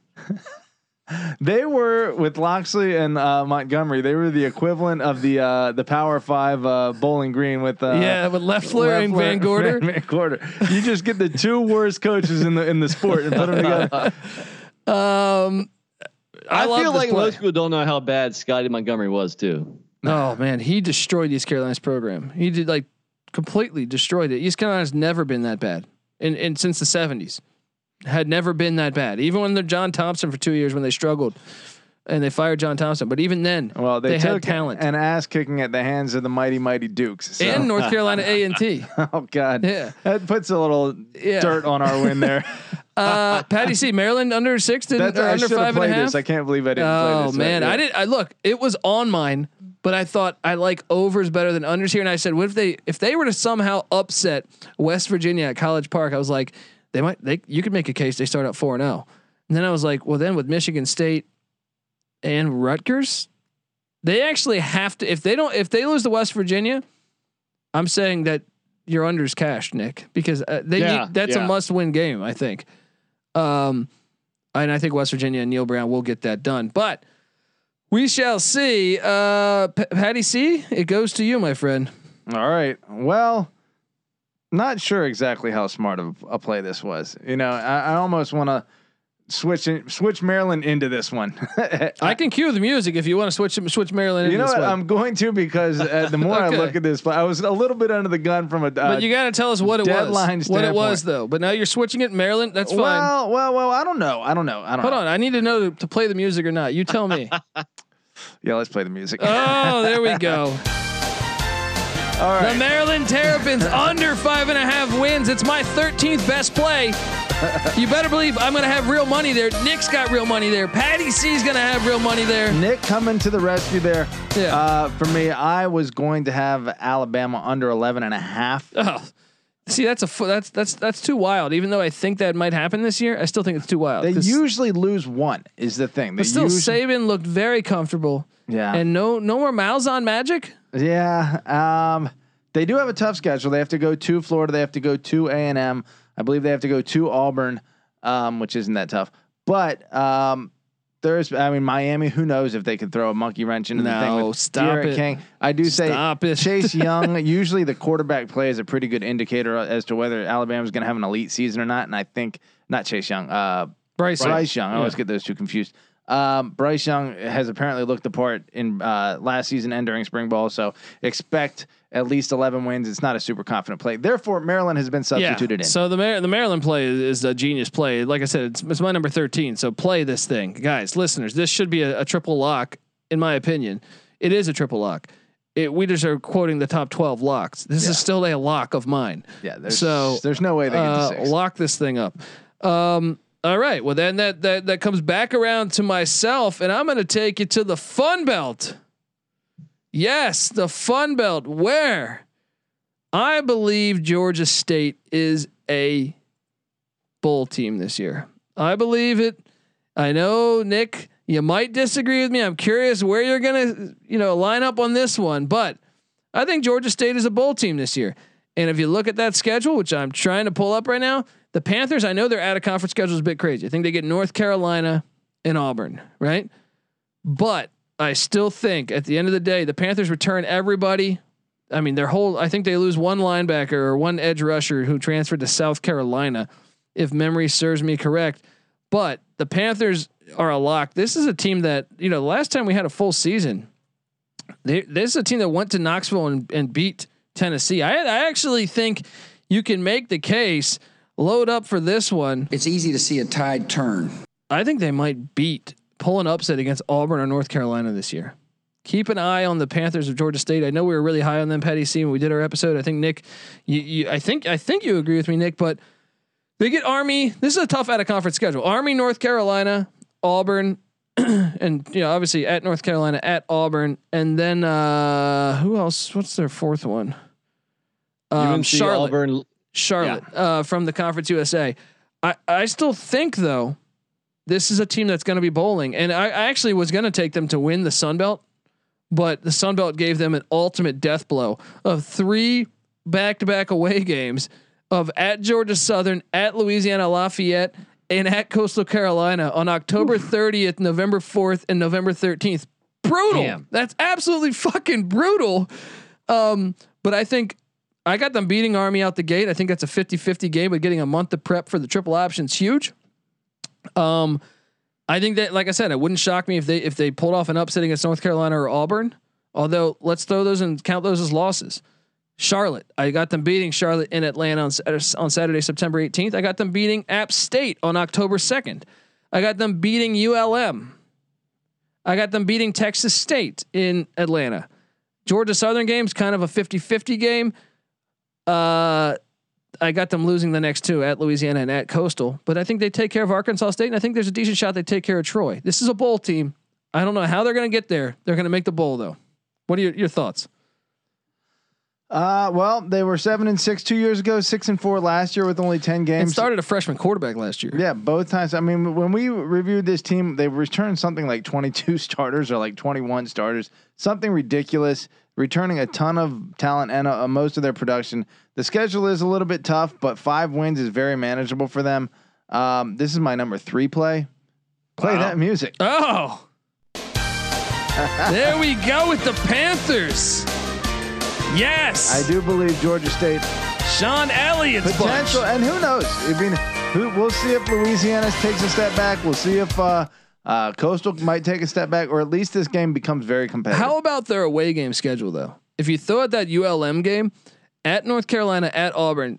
Speaker 4: They were with Locksley and uh, Montgomery. They were the equivalent of the uh, the Power Five uh, Bowling Green with uh,
Speaker 1: yeah, with Loeffler and Van Gorder.
Speaker 4: Van, Gorder. You just get the two worst coaches in the in the sport and put them together.
Speaker 1: Um, I,
Speaker 3: I, feel like
Speaker 1: play.
Speaker 3: most people don't know how bad Scotty Montgomery was too.
Speaker 1: Oh man, he destroyed East Carolina's program. He did like completely destroyed it. East Carolina's never been that bad, in, in since the seventies, had never been that bad. Even when they're John Thompson for two years when they struggled, and they fired John Thompson. But even then,
Speaker 4: Well, they,
Speaker 1: They had talent.
Speaker 4: an ass kicking at the hands of the mighty mighty Dukes. So.
Speaker 1: and North Carolina A and T.
Speaker 4: oh God,
Speaker 1: Yeah.
Speaker 4: that puts a little
Speaker 1: Yeah.
Speaker 4: dirt on our win there.
Speaker 1: Uh, Patty C. Maryland under six didn't
Speaker 4: I
Speaker 1: under five and a
Speaker 4: played this. I can't believe I didn't play
Speaker 1: Oh
Speaker 4: this.
Speaker 1: man,
Speaker 4: Yeah.
Speaker 1: I did. I look. It was on mine, but I thought I like overs better than unders here. And I said, what if they if they were to somehow upset West Virginia at College Park? I was like, they might. They you could make a case they start out four and zero. And then I was like, well, then with Michigan State and Rutgers, they actually have to. If they don't, if they lose to West Virginia, I'm saying that your unders cashed, Nick, because uh, they
Speaker 3: Yeah,
Speaker 1: need, that's a must win game. I think. Um, and I think West Virginia and Neal Brown will get that done. But we shall see. Uh, P- Patty C, it goes to you, my friend.
Speaker 4: All right. Well, not sure exactly how smart of a play this was. You know, I, I almost want to switch in, switch Maryland into this one.
Speaker 1: I can cue the music if you want to switch switch Maryland.
Speaker 4: you know what?
Speaker 1: one.
Speaker 4: I'm going to because uh, the more
Speaker 1: Okay.
Speaker 4: I look at this, I was a little bit under the gun from a. Uh,
Speaker 1: but you got to tell us what it was.
Speaker 4: deadline
Speaker 1: What it was, though. But now you're switching it, Maryland. That's fine.
Speaker 4: well, well, well. I don't know. I don't know. I don't.
Speaker 1: Hold
Speaker 4: know.
Speaker 1: on, I need to know to play the music or not. You tell me.
Speaker 4: Yeah, let's play the music.
Speaker 1: oh, there we go.
Speaker 4: All
Speaker 1: The. Maryland Terrapins under five and a half wins. It's my 13th best play. You better believe I'm going to have real money there. Nick's got real money there. Patty C's going to have real money there.
Speaker 4: Nick coming to the rescue there.
Speaker 1: Yeah.
Speaker 4: Uh, for me, I was going to have Alabama under 11 and a half.
Speaker 1: Oh, see, that's a that's that's that's too wild. Even though I think that might happen this year, I still think it's too wild.
Speaker 4: They usually lose one is the thing. They
Speaker 1: but still,
Speaker 4: usually,
Speaker 1: Saban looked very comfortable.
Speaker 4: Yeah.
Speaker 1: and no no more mouths on magic.
Speaker 4: Yeah. Um, they do have a tough schedule. They have to go to Florida. They have to go to A and M. I believe they have to go to Auburn, um, which isn't that tough. But um, there's, I mean, Miami. Who knows if they could throw a monkey wrench into the thing
Speaker 1: No,
Speaker 4: with
Speaker 1: stop
Speaker 4: De'Aaron
Speaker 1: it.
Speaker 4: King. I do say
Speaker 1: Stop it.
Speaker 4: Chase Young. usually, the quarterback play is a pretty good indicator as to whether Alabama's going to have an elite season or not. And I think not Chase Young. Uh,
Speaker 1: Bryce,
Speaker 4: Bryce Young. I always get those two confused. Um, Bryce Young has apparently looked the part in uh, last season and during spring ball, so expect at least 11 wins. It's not a super confident play. Therefore, Maryland has been substituted in.
Speaker 1: So the Mar- the Maryland play is, is a genius play. Like I said, it's, it's my number thirteen. So play this thing, guys, listeners. This should be a, a triple lock, in my opinion. It is a triple lock. It, we just are quoting the top twelve locks. This
Speaker 4: Yeah.
Speaker 1: is still a lock of mine.
Speaker 4: yeah, there's,
Speaker 1: so,
Speaker 4: there's no way they
Speaker 1: Uh, lock this thing up. Um, all right. Well, then that that that comes back around to myself, and I'm going to take you to the Fun Belt. Yes, the Fun Belt, where I believe Georgia State is a bowl team this year. I believe it. I know Nick, you might disagree with me. I'm curious where you're going to, you know, line up on this one, but I think Georgia State is a bowl team this year. And if you look at that schedule, which I'm trying to pull up right now, the Panthers, I know their out of conference schedule is a bit crazy. I think they get North Carolina and Auburn, right? But I still think at the end of the day, the Panthers return everybody. I mean, their whole, I think they lose one linebacker or one edge rusher who transferred to South Carolina, if memory serves me correct. But the Panthers are a lock. This is a team that, you know, last time we had a full season, they, this is a team that went to Knoxville and, and beat Tennessee. I, I actually think you can make the case, load up for this one.
Speaker 5: It's easy to see a tide turn.
Speaker 1: I think they might beat, pull an upset against Auburn or North Carolina this year. Keep an eye on the Panthers of Georgia State. I know we were really high on them, Petty C, when we did our episode. I think Nick, you, you, I think, I think you agree with me, Nick. But they get Army. This is a tough out of conference schedule. Army, North Carolina, Auburn, and you know obviously at North Carolina, at Auburn, and then uh who else? What's their fourth one? Um,
Speaker 3: UNC,
Speaker 1: Charlotte.
Speaker 3: Auburn.
Speaker 1: Charlotte uh, from the Conference USA. I, I still think though, this is a team that's going to be bowling, and I, I actually was going to take them to win the Sun Belt, but the Sun Belt gave them an ultimate death blow of three back-to-back away games of at Georgia Southern, at Louisiana Lafayette, and at Coastal Carolina on October 30th, November 4th, and November 13th. Brutal.
Speaker 3: Damn.
Speaker 1: That's absolutely fucking brutal. Um, but I think I got them beating Army out the gate. I think that's a 50-50 game, but getting a month to prep for the triple option's huge. Um, I think that, like I said, it wouldn't shock me if they if they pulled off an upset against North Carolina or Auburn. Although let's throw those and count those as losses. Charlotte, I got them beating Charlotte in Atlanta on, on Saturday, September 18th. I got them beating App State on October 2nd. I got them beating ULM. I got them beating Texas State in Atlanta. Georgia Southern game's kind of a 50-50 game. Uh, I got them losing the next two at Louisiana and at Coastal, but I think they take care of Arkansas State, and I think there's a decent shot they take care of Troy. This is a bowl team. I don't know how they're going to get there. They're going to make the bowl though. What are your, your thoughts?
Speaker 4: Uh, well, they were seven and six two years ago, six and four last year with only ten
Speaker 1: And
Speaker 4: games.
Speaker 1: started a freshman quarterback last year.
Speaker 4: Yeah, both times. I mean, when we reviewed this team, they returned something like 22 starters or like 21 starters, something ridiculous. Returning a ton of talent and uh, most of their production. The schedule is a little bit tough, but five wins is very manageable for them. Um, this is my number three play. Play that music.
Speaker 1: Oh. there we go with the Panthers. Yes.
Speaker 4: I do believe Georgia State
Speaker 1: Shawn Elliott's
Speaker 4: potential,
Speaker 1: bunch.
Speaker 4: and who knows? I mean, who, we'll see if Louisiana takes a step back. We'll see if uh, uh, Coastal might take a step back, or at least this game becomes very competitive.
Speaker 1: How about their away game schedule though? If you throw out that ULM game at North Carolina, at Auburn,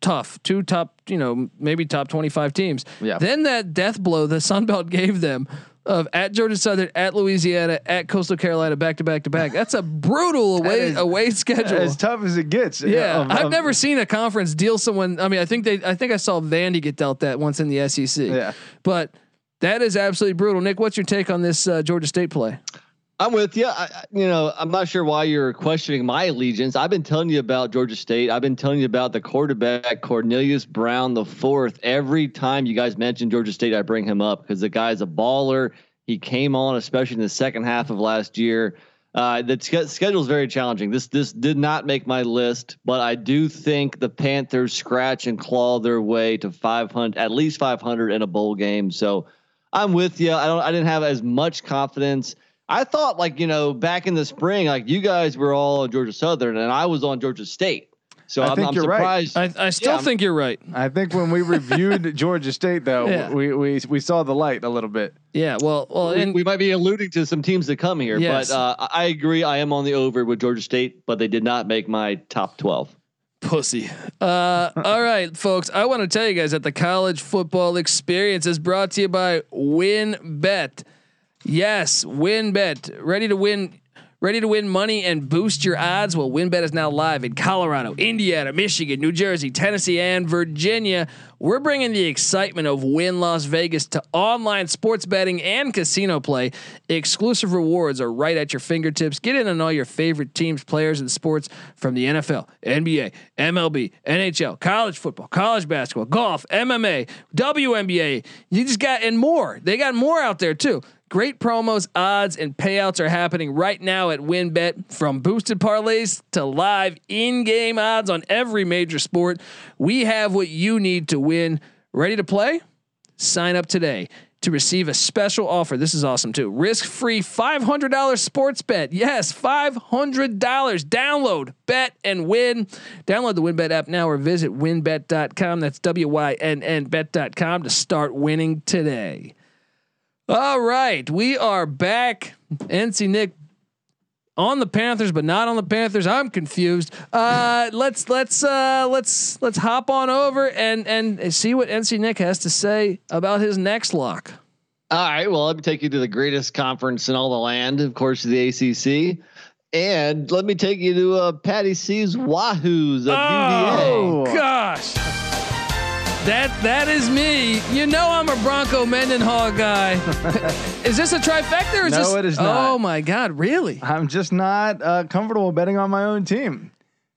Speaker 1: tough. Two top, you know, maybe top 25 teams.
Speaker 4: Yeah.
Speaker 1: Then that death blow the Sun Belt gave them of at Georgia Southern, at Louisiana, at Coastal Carolina, back to back to back. That's a brutal away
Speaker 4: is-
Speaker 1: away schedule.
Speaker 4: as tough as it gets?
Speaker 1: yeah,
Speaker 4: of-
Speaker 1: I've
Speaker 4: of-
Speaker 1: never seen a conference deal someone. I mean, I think they, I think I saw Vandy get dealt that once in the SEC.
Speaker 4: Yeah.
Speaker 1: but that is absolutely brutal. Nick, what's your take on this uh, Georgia State play?
Speaker 3: I'm with you. I, you know, I'm not sure why you're questioning my allegiance. I've been telling you about Georgia State. I've been telling you about the quarterback Cornelious Brown the fourth. Every time you guys mention Georgia State, I bring him up because the guy's a baller. He came on, especially in the second half of last year. Uh, the sch- schedule is very challenging. This this did not make my list, but I do think the Panthers scratch and claw their way to 500, at least 500 in a bowl game. So I'm with you. I don't. I didn't have as much confidence. I thought like you know back in the spring, like you guys were all on Georgia Southern and I was on Georgia State. So
Speaker 4: I
Speaker 3: I'm,
Speaker 4: think
Speaker 3: I'm
Speaker 4: you're right.
Speaker 1: I, I still
Speaker 3: Yeah.
Speaker 1: think you're right.
Speaker 4: I think when we reviewed Georgia State, though,
Speaker 1: Yeah.
Speaker 4: we, we we saw the light a little bit.
Speaker 1: Yeah. Well, well,
Speaker 3: we,
Speaker 1: and
Speaker 3: we might be alluding to some teams that come here,
Speaker 1: Yes.
Speaker 3: but uh, I I agree. I am on the over with Georgia State, but they did not make my top 12.
Speaker 1: Pussy. Uh, all right, folks. I want to tell you guys that the college football experience is brought to you by WynnBet. Yes, WynnBet. Ready to win. Ready to win money and boost your odds? Well, WynnBet is now live in Colorado, Indiana, Michigan, New Jersey, Tennessee, and Virginia. We're bringing the excitement of Wynn Las Vegas to online sports betting and casino play. Exclusive rewards are right at your fingertips. Get in on all your favorite teams, players, and sports from the NFL, NBA, MLB, NHL, college football, college basketball, golf, MMA, WNBA. You just got and more. They got more out there too. Great promos, odds, and payouts are happening right now at WynnBet. From boosted parlays to live in-game odds on every major sport, we have what you need to win. Ready to play? Sign up today to receive a special offer. This is awesome too. Risk-free $500 sports bet. Yes, $500. Download, bet, and win. Download the WynnBet app now or visit wynnbet.com. That's W-Y-N-N bet.com to start winning today. All right, we are back. NC Nick on the Panthers, but not on the Panthers. I'm confused. Uh, let's let's uh, let's let's hop on over and and see what NC Nick has to say about his next lock.
Speaker 3: All right. Well, let me take you to the greatest conference in all the land, of course, the ACC. And let me take you to uh, Patty C's Wahoos of
Speaker 1: Oh
Speaker 3: UVA.
Speaker 1: Oh, gosh, that that is me. You know I'm a Bronco Mendenhall guy. is this a trifecta? Or is
Speaker 4: No,
Speaker 1: this,
Speaker 4: it is not.
Speaker 1: Oh my God, really?
Speaker 4: I'm just not uh, comfortable betting on my own team.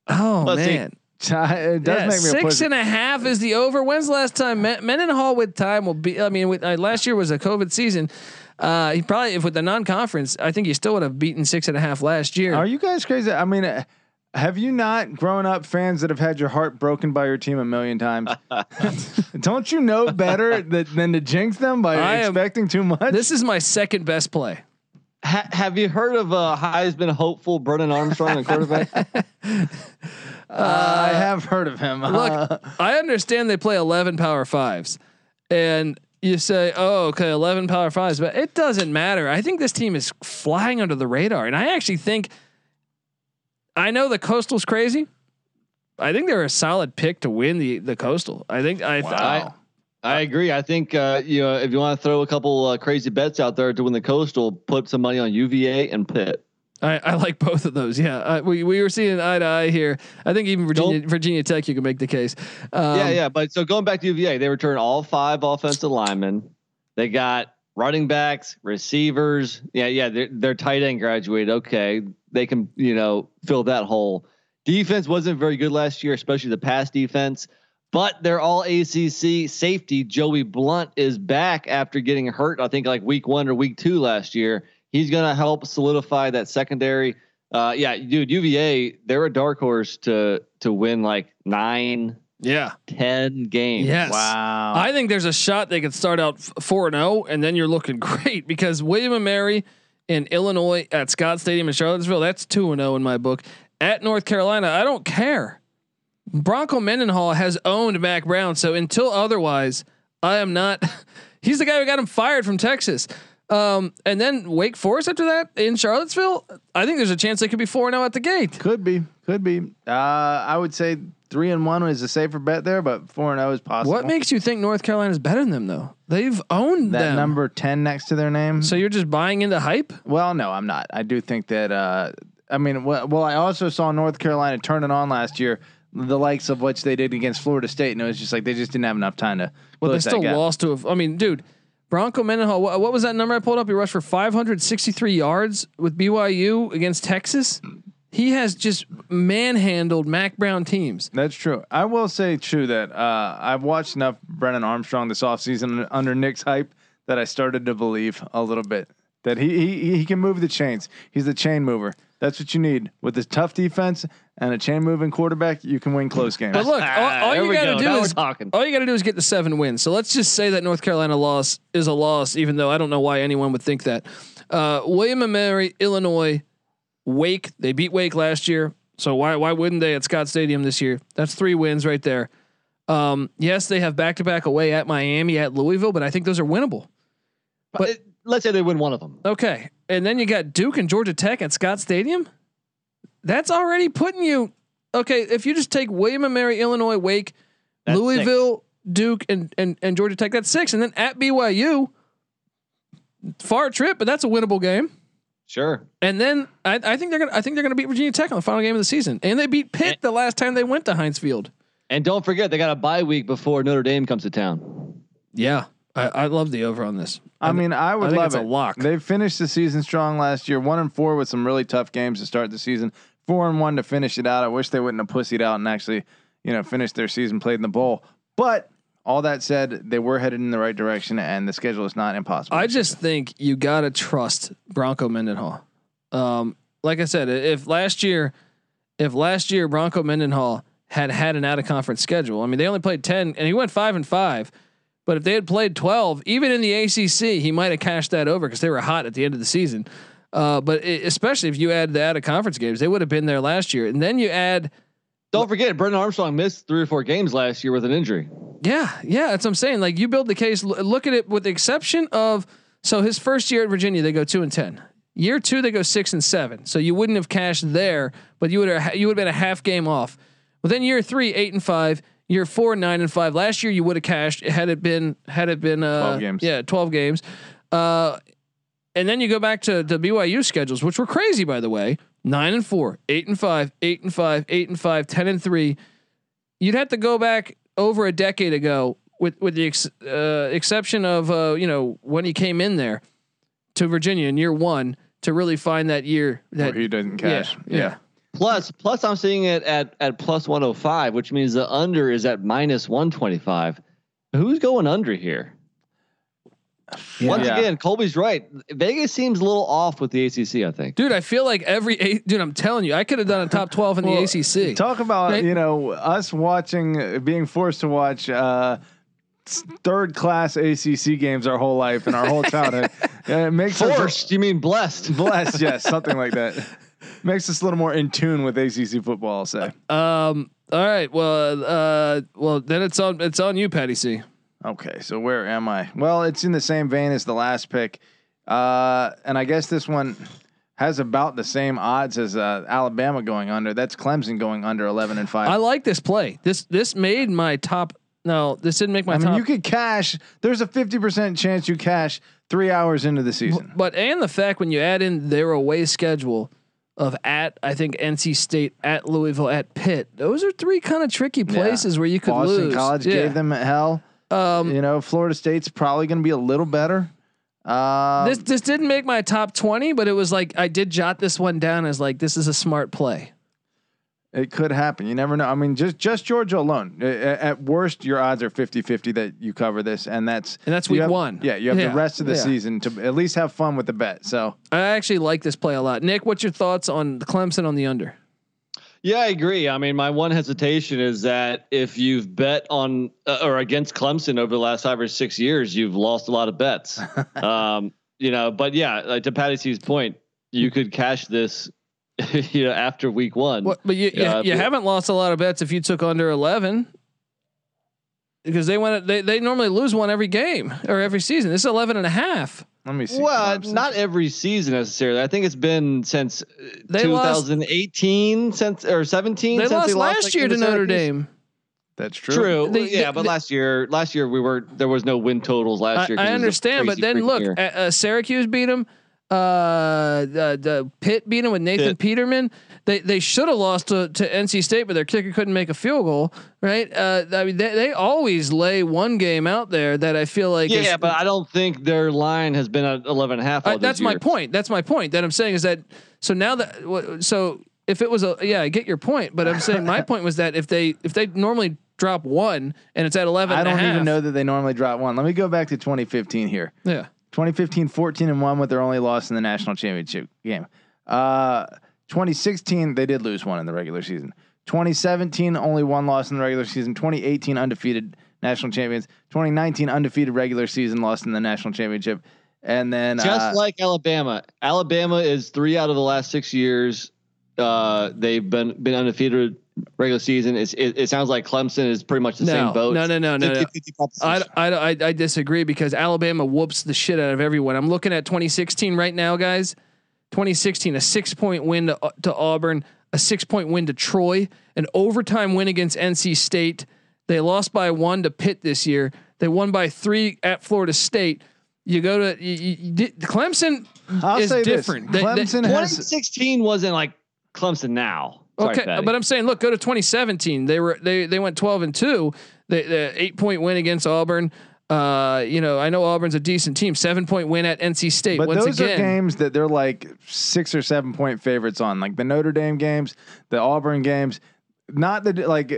Speaker 1: Oh
Speaker 3: Let's see.
Speaker 1: man.
Speaker 4: It does
Speaker 1: yeah,
Speaker 4: make me a
Speaker 1: six
Speaker 4: pussy.
Speaker 1: and a half is the over. When's the last time Men- Mendenhall with time will be? I mean, with, uh, last year was a COVID season. Uh, he probably, if with the non-conference, I think he still would have beaten six and a half last year.
Speaker 4: Are you guys crazy? I mean, uh, have you not grown up fans that have had your heart broken by your team a million times? Don't you know better that, than to jinx them by
Speaker 1: I am-
Speaker 4: expecting too much?
Speaker 1: this is my second best play.
Speaker 3: Ha- have you heard of uh, Heisman hopeful Brennan Armstrong, a quarterback?
Speaker 4: Uh, I have heard of him.
Speaker 1: Look,
Speaker 4: Uh,
Speaker 1: I understand they play eleven power fives, and you say, "Oh, okay, eleven power fives," but it doesn't matter. I think this team is flying under the radar, and I actually think. I know the coastal's crazy. I think they're a solid pick to win the the coastal. I think I, I
Speaker 3: I agree. I think uh, you know if you want to throw a couple uh, crazy bets out there to win the Coastal, put some money on UVA and Pitt.
Speaker 1: I, I like both of those. Yeah, uh, we we were seeing eye to eye here. I think even Virginia
Speaker 3: Don't-
Speaker 1: Virginia Tech, you can make the case. Um,
Speaker 3: yeah, yeah. But so going back to UVA, they return all five offensive linemen. They got running backs, receivers. Yeah, yeah. Their tight end graduated. Okay, they can you know fill that hole. Defense wasn't very good last year, especially the pass defense. But they're all ACC safety. Joey Blunt is back after getting hurt. I think like week one or week two last year. He's gonna help solidify that secondary. Uh, yeah, dude, UVA, they're a dark horse to to win like nine,
Speaker 1: yeah,
Speaker 3: 10 games.
Speaker 1: yes.
Speaker 4: wow.
Speaker 1: I think there's a shot they could start out four and zero, and then you're looking great because William and Mary in Illinois at Scott Stadium in Charlottesville. That's two and zero in my book. At North Carolina, I don't care. Bronco Mendenhall has owned Mack Brown, so until otherwise, I am not. He's the guy who got him fired from Texas. Um, and then Wake Forest after that in Charlottesville. I think there's a chance they could be four and zero at the gate.
Speaker 4: could be, could be. Uh, I would say three and one is a safer bet there, but four and zero is possible.
Speaker 1: What makes you think North Carolina's better than them though? They've owned
Speaker 4: that
Speaker 1: them.
Speaker 4: number ten next to their name?
Speaker 1: So you're just buying into hype?
Speaker 4: Well, no, I'm not. I do think that. Uh, I mean, well, well, I also saw North Carolina turn it on last year, the likes of which they did against Florida State, and it was just like they just didn't have enough time to.
Speaker 1: Well, they still lost to. A, I mean, dude, Bronco Mendenhall. What, what was that number I pulled up? He rushed for 563 yards with BYU against Texas. He has just manhandled Mack Brown teams.
Speaker 4: That's true. I will say true that uh, I've watched enough Brennan Armstrong this offseason under Nick's hype that I started to believe a little bit that he he he can move the chains. He's the chain mover. That's what you need with a tough defense and a chain moving quarterback. You can win close games.
Speaker 1: But look, all, all
Speaker 3: there
Speaker 1: you
Speaker 3: we
Speaker 1: got
Speaker 3: go.
Speaker 1: to do
Speaker 3: Now
Speaker 1: is all you got to do is get the seven wins. So let's just say that North Carolina loss is a loss, even though I don't know why anyone would think that. Uh, William and Mary, Illinois, Wake. They beat Wake last year. So why why wouldn't they at Scott Stadium this year? That's three wins right there. Um, yes, they have back to back away at Miami, at Louisville, but I think those are winnable.
Speaker 3: But it, let's say they win one of them.
Speaker 1: Okay, and then you got Duke and Georgia Tech at Scott Stadium. That's already putting you. Okay, if you just take William and Mary, Illinois, Wake,
Speaker 3: That's
Speaker 1: Louisville, Duke, and, and and Georgia Tech, that's six, and then at BYU, far trip, but that's a winnable game.
Speaker 3: Sure.
Speaker 1: And then I, I think they're gonna I think they're gonna beat Virginia Tech on the final game of the season, and they beat Pitt the last time they went to Heinz Field.
Speaker 3: And don't forget they got a bye week before Notre Dame comes to town.
Speaker 1: Yeah, I, I love the over on this.
Speaker 4: I mean, I would
Speaker 1: think
Speaker 4: love
Speaker 1: it's a
Speaker 4: it.
Speaker 1: lock.
Speaker 4: They finished the season strong last year, one and four with some really tough games to start the season, four and one to finish it out. I wish they wouldn't have pussied out and actually, you know, finished their season played in the bowl. But all that said, they were headed in the right direction, and the schedule is not impossible.
Speaker 1: I just think you gotta trust Bronco Mendenhall. Um, like I said, if last year, if last year Bronco Mendenhall had had an out of conference schedule, I mean they only played ten and he went five and five, but if they had played twelve, even in the ACC, he might have cashed that over because they were hot at the end of the season. Uh, but it, especially if you add the out of conference games, they would have been there last year, and then you add
Speaker 3: Don't forget, Brennan Armstrong missed three or four games last year with an injury.
Speaker 1: Yeah, yeah, that's what I'm saying. Like you build the case. l- Look at it with the exception of so his first year at Virginia, they go two and ten. Year two, they go six and seven. So you wouldn't have cashed there, but you would have you would have been a half game off. But then year three, eight and five. Year four, nine and five. Last year you would have cashed had it been had it been uh,
Speaker 4: 12 games.
Speaker 1: Yeah, twelve games. Uh, and then you go back to the BYU schedules, which were crazy by the way. Nine and four, eight and five, eight and five, eight and five, ten and three. You'd have to go back over a decade ago, with with the ex, uh, exception of uh, you know when he came in there to Virginia in year one to really find that year
Speaker 4: Where
Speaker 1: that
Speaker 4: he doesn't
Speaker 1: yeah,
Speaker 4: cash.
Speaker 1: yeah.
Speaker 3: Plus, plus I'm seeing it at at plus 105, which means the under is at minus 125. Who's going under here? Once
Speaker 4: Yeah.
Speaker 3: again, Colby's right. Vegas seems a little off with the ACC. I think.
Speaker 1: Dude, I feel like every eight, dude. I'm telling you, I could have done a top twelve in
Speaker 4: Well,
Speaker 1: the ACC.
Speaker 4: Talk about
Speaker 1: Right?
Speaker 4: you know us watching, uh, being forced to watch uh, third class ACC games our whole life and our whole childhood. It makes us
Speaker 3: Forced? You mean blessed?
Speaker 4: blessed, yes, something like that. Makes us a little more in tune with ACC football. I'll say.
Speaker 1: Um. All right. Well. Uh. Well, then it's on. It's on you, Patty C.
Speaker 4: Okay, so where am I? Well, it's in the same vein as the last pick, uh, and I guess this one has about the same odds as uh, Alabama going under. That's Clemson going under eleven and five.
Speaker 1: I like this play. This this made my top. No, this didn't make my
Speaker 4: I mean,
Speaker 1: top.
Speaker 4: you could cash. There's a fifty percent chance you cash three hours into the season.
Speaker 1: But and the fact when you add in their away schedule of at I think NC State, at Louisville, at Pitt, those are three kind of tricky places where you could
Speaker 4: Boston
Speaker 1: lose.
Speaker 4: College
Speaker 1: Yeah.
Speaker 4: gave them hell.
Speaker 1: Um,
Speaker 4: you know, Florida State's probably going to be a little better. Uh,
Speaker 1: this this didn't make my top twenty, but it was like I did jot this one down as like this is a smart play.
Speaker 4: it could happen. You never know. I mean, just just Georgia alone. At worst, your odds are 50-50 that you cover this, and that's
Speaker 1: And that's week
Speaker 4: have-
Speaker 1: one.
Speaker 4: Yeah, you have
Speaker 1: Yeah,
Speaker 4: the rest of the
Speaker 1: yeah.
Speaker 4: season to at least have fun with the bet. So
Speaker 1: I actually like this play a lot. Nick, what's your thoughts on the Clemson on the under?
Speaker 3: Yeah, I agree. I mean, my one hesitation is that if you've bet on uh, or against Clemson over the last five or six years, you've lost a lot of bets. um, you know, but yeah, like to Patty C's point, you could cash this, you know, after week one.
Speaker 1: What, but you
Speaker 3: Yeah,
Speaker 1: you, you
Speaker 3: but-
Speaker 1: haven't lost a lot of bets if you took under eleven. Because they went, they, they normally lose one every game or every season. This is 11 and a half.
Speaker 4: Let me see.
Speaker 3: Well,
Speaker 4: Clemson.
Speaker 3: not every season necessarily. I think it's been since uh,
Speaker 1: They lost-
Speaker 3: 2018, since or 17.
Speaker 1: They
Speaker 3: since
Speaker 1: lost last
Speaker 3: like,
Speaker 1: year to Notre
Speaker 3: Syracuse.
Speaker 1: Dame.
Speaker 4: That's true.
Speaker 3: True.
Speaker 1: They-
Speaker 3: yeah,
Speaker 1: they-
Speaker 3: but
Speaker 1: they-
Speaker 3: last year, last year we were there was no win totals last
Speaker 1: I,
Speaker 3: year. 'cause
Speaker 1: I
Speaker 3: it was a
Speaker 1: understand, but then look, uh, uh, Syracuse beat them. Uh, the, the Pitt beat them with Nathan
Speaker 3: Pitt.
Speaker 1: Peterman. They they should have lost to, to NC State, but their kicker couldn't make a field goal. Right? Uh, I mean, they, they always lay one game out there that I feel like is-
Speaker 3: yeah, but I don't think their line has been at 11 and a half. All
Speaker 1: that's
Speaker 3: this
Speaker 1: my point. That's my point. That I'm saying is that so now that so if it was a yeah, I get your point, but I'm saying my point was that if they if they normally drop one and it's at 11
Speaker 4: I
Speaker 1: and a
Speaker 4: don't even know that they normally drop one. Let me go back to 2015 here.
Speaker 1: Yeah.
Speaker 4: 2015, 14 and one with their only loss in the national championship game. Uh, 2016, they did lose one in the regular season. 2017, only one loss in the regular season. 2018, undefeated national champions. 2019, undefeated regular season, lost in the national championship. And then
Speaker 3: Just
Speaker 4: uh,
Speaker 3: like Alabama, Alabama is three out of the last six years Uh, they've been been undefeated regular season. It's, it, it sounds like Clemson is pretty much the
Speaker 1: No,
Speaker 3: same boat.
Speaker 1: no, no, no, no, no.
Speaker 3: 50-50 proposition.
Speaker 1: I, I, I, I disagree because Alabama whoops the shit out of everyone. I'm looking at 2016 right now, guys. 2016, a six point win to, uh, to Auburn, a six point win to Troy, an overtime win against NC State. They lost by one to Pitt this year. They won by three at Florida State. You go to you, you, you Clemson
Speaker 4: I'll
Speaker 1: is
Speaker 4: say
Speaker 1: different.
Speaker 4: this:
Speaker 1: They- they-
Speaker 4: Clemson has
Speaker 3: 2016 wasn't like Clemson now. Sorry,
Speaker 1: okay,
Speaker 3: Patty.
Speaker 1: but I'm saying, look, go to 2017. They were they they went 12 and two. They the eight point win against Auburn. Uh, you know, I know Auburn's a decent team. Seven point win at NC State.
Speaker 4: But
Speaker 1: Once
Speaker 4: those
Speaker 1: again,
Speaker 4: are games that they're like six or seven point favorites on, like the Notre Dame games, the Auburn games. Not the like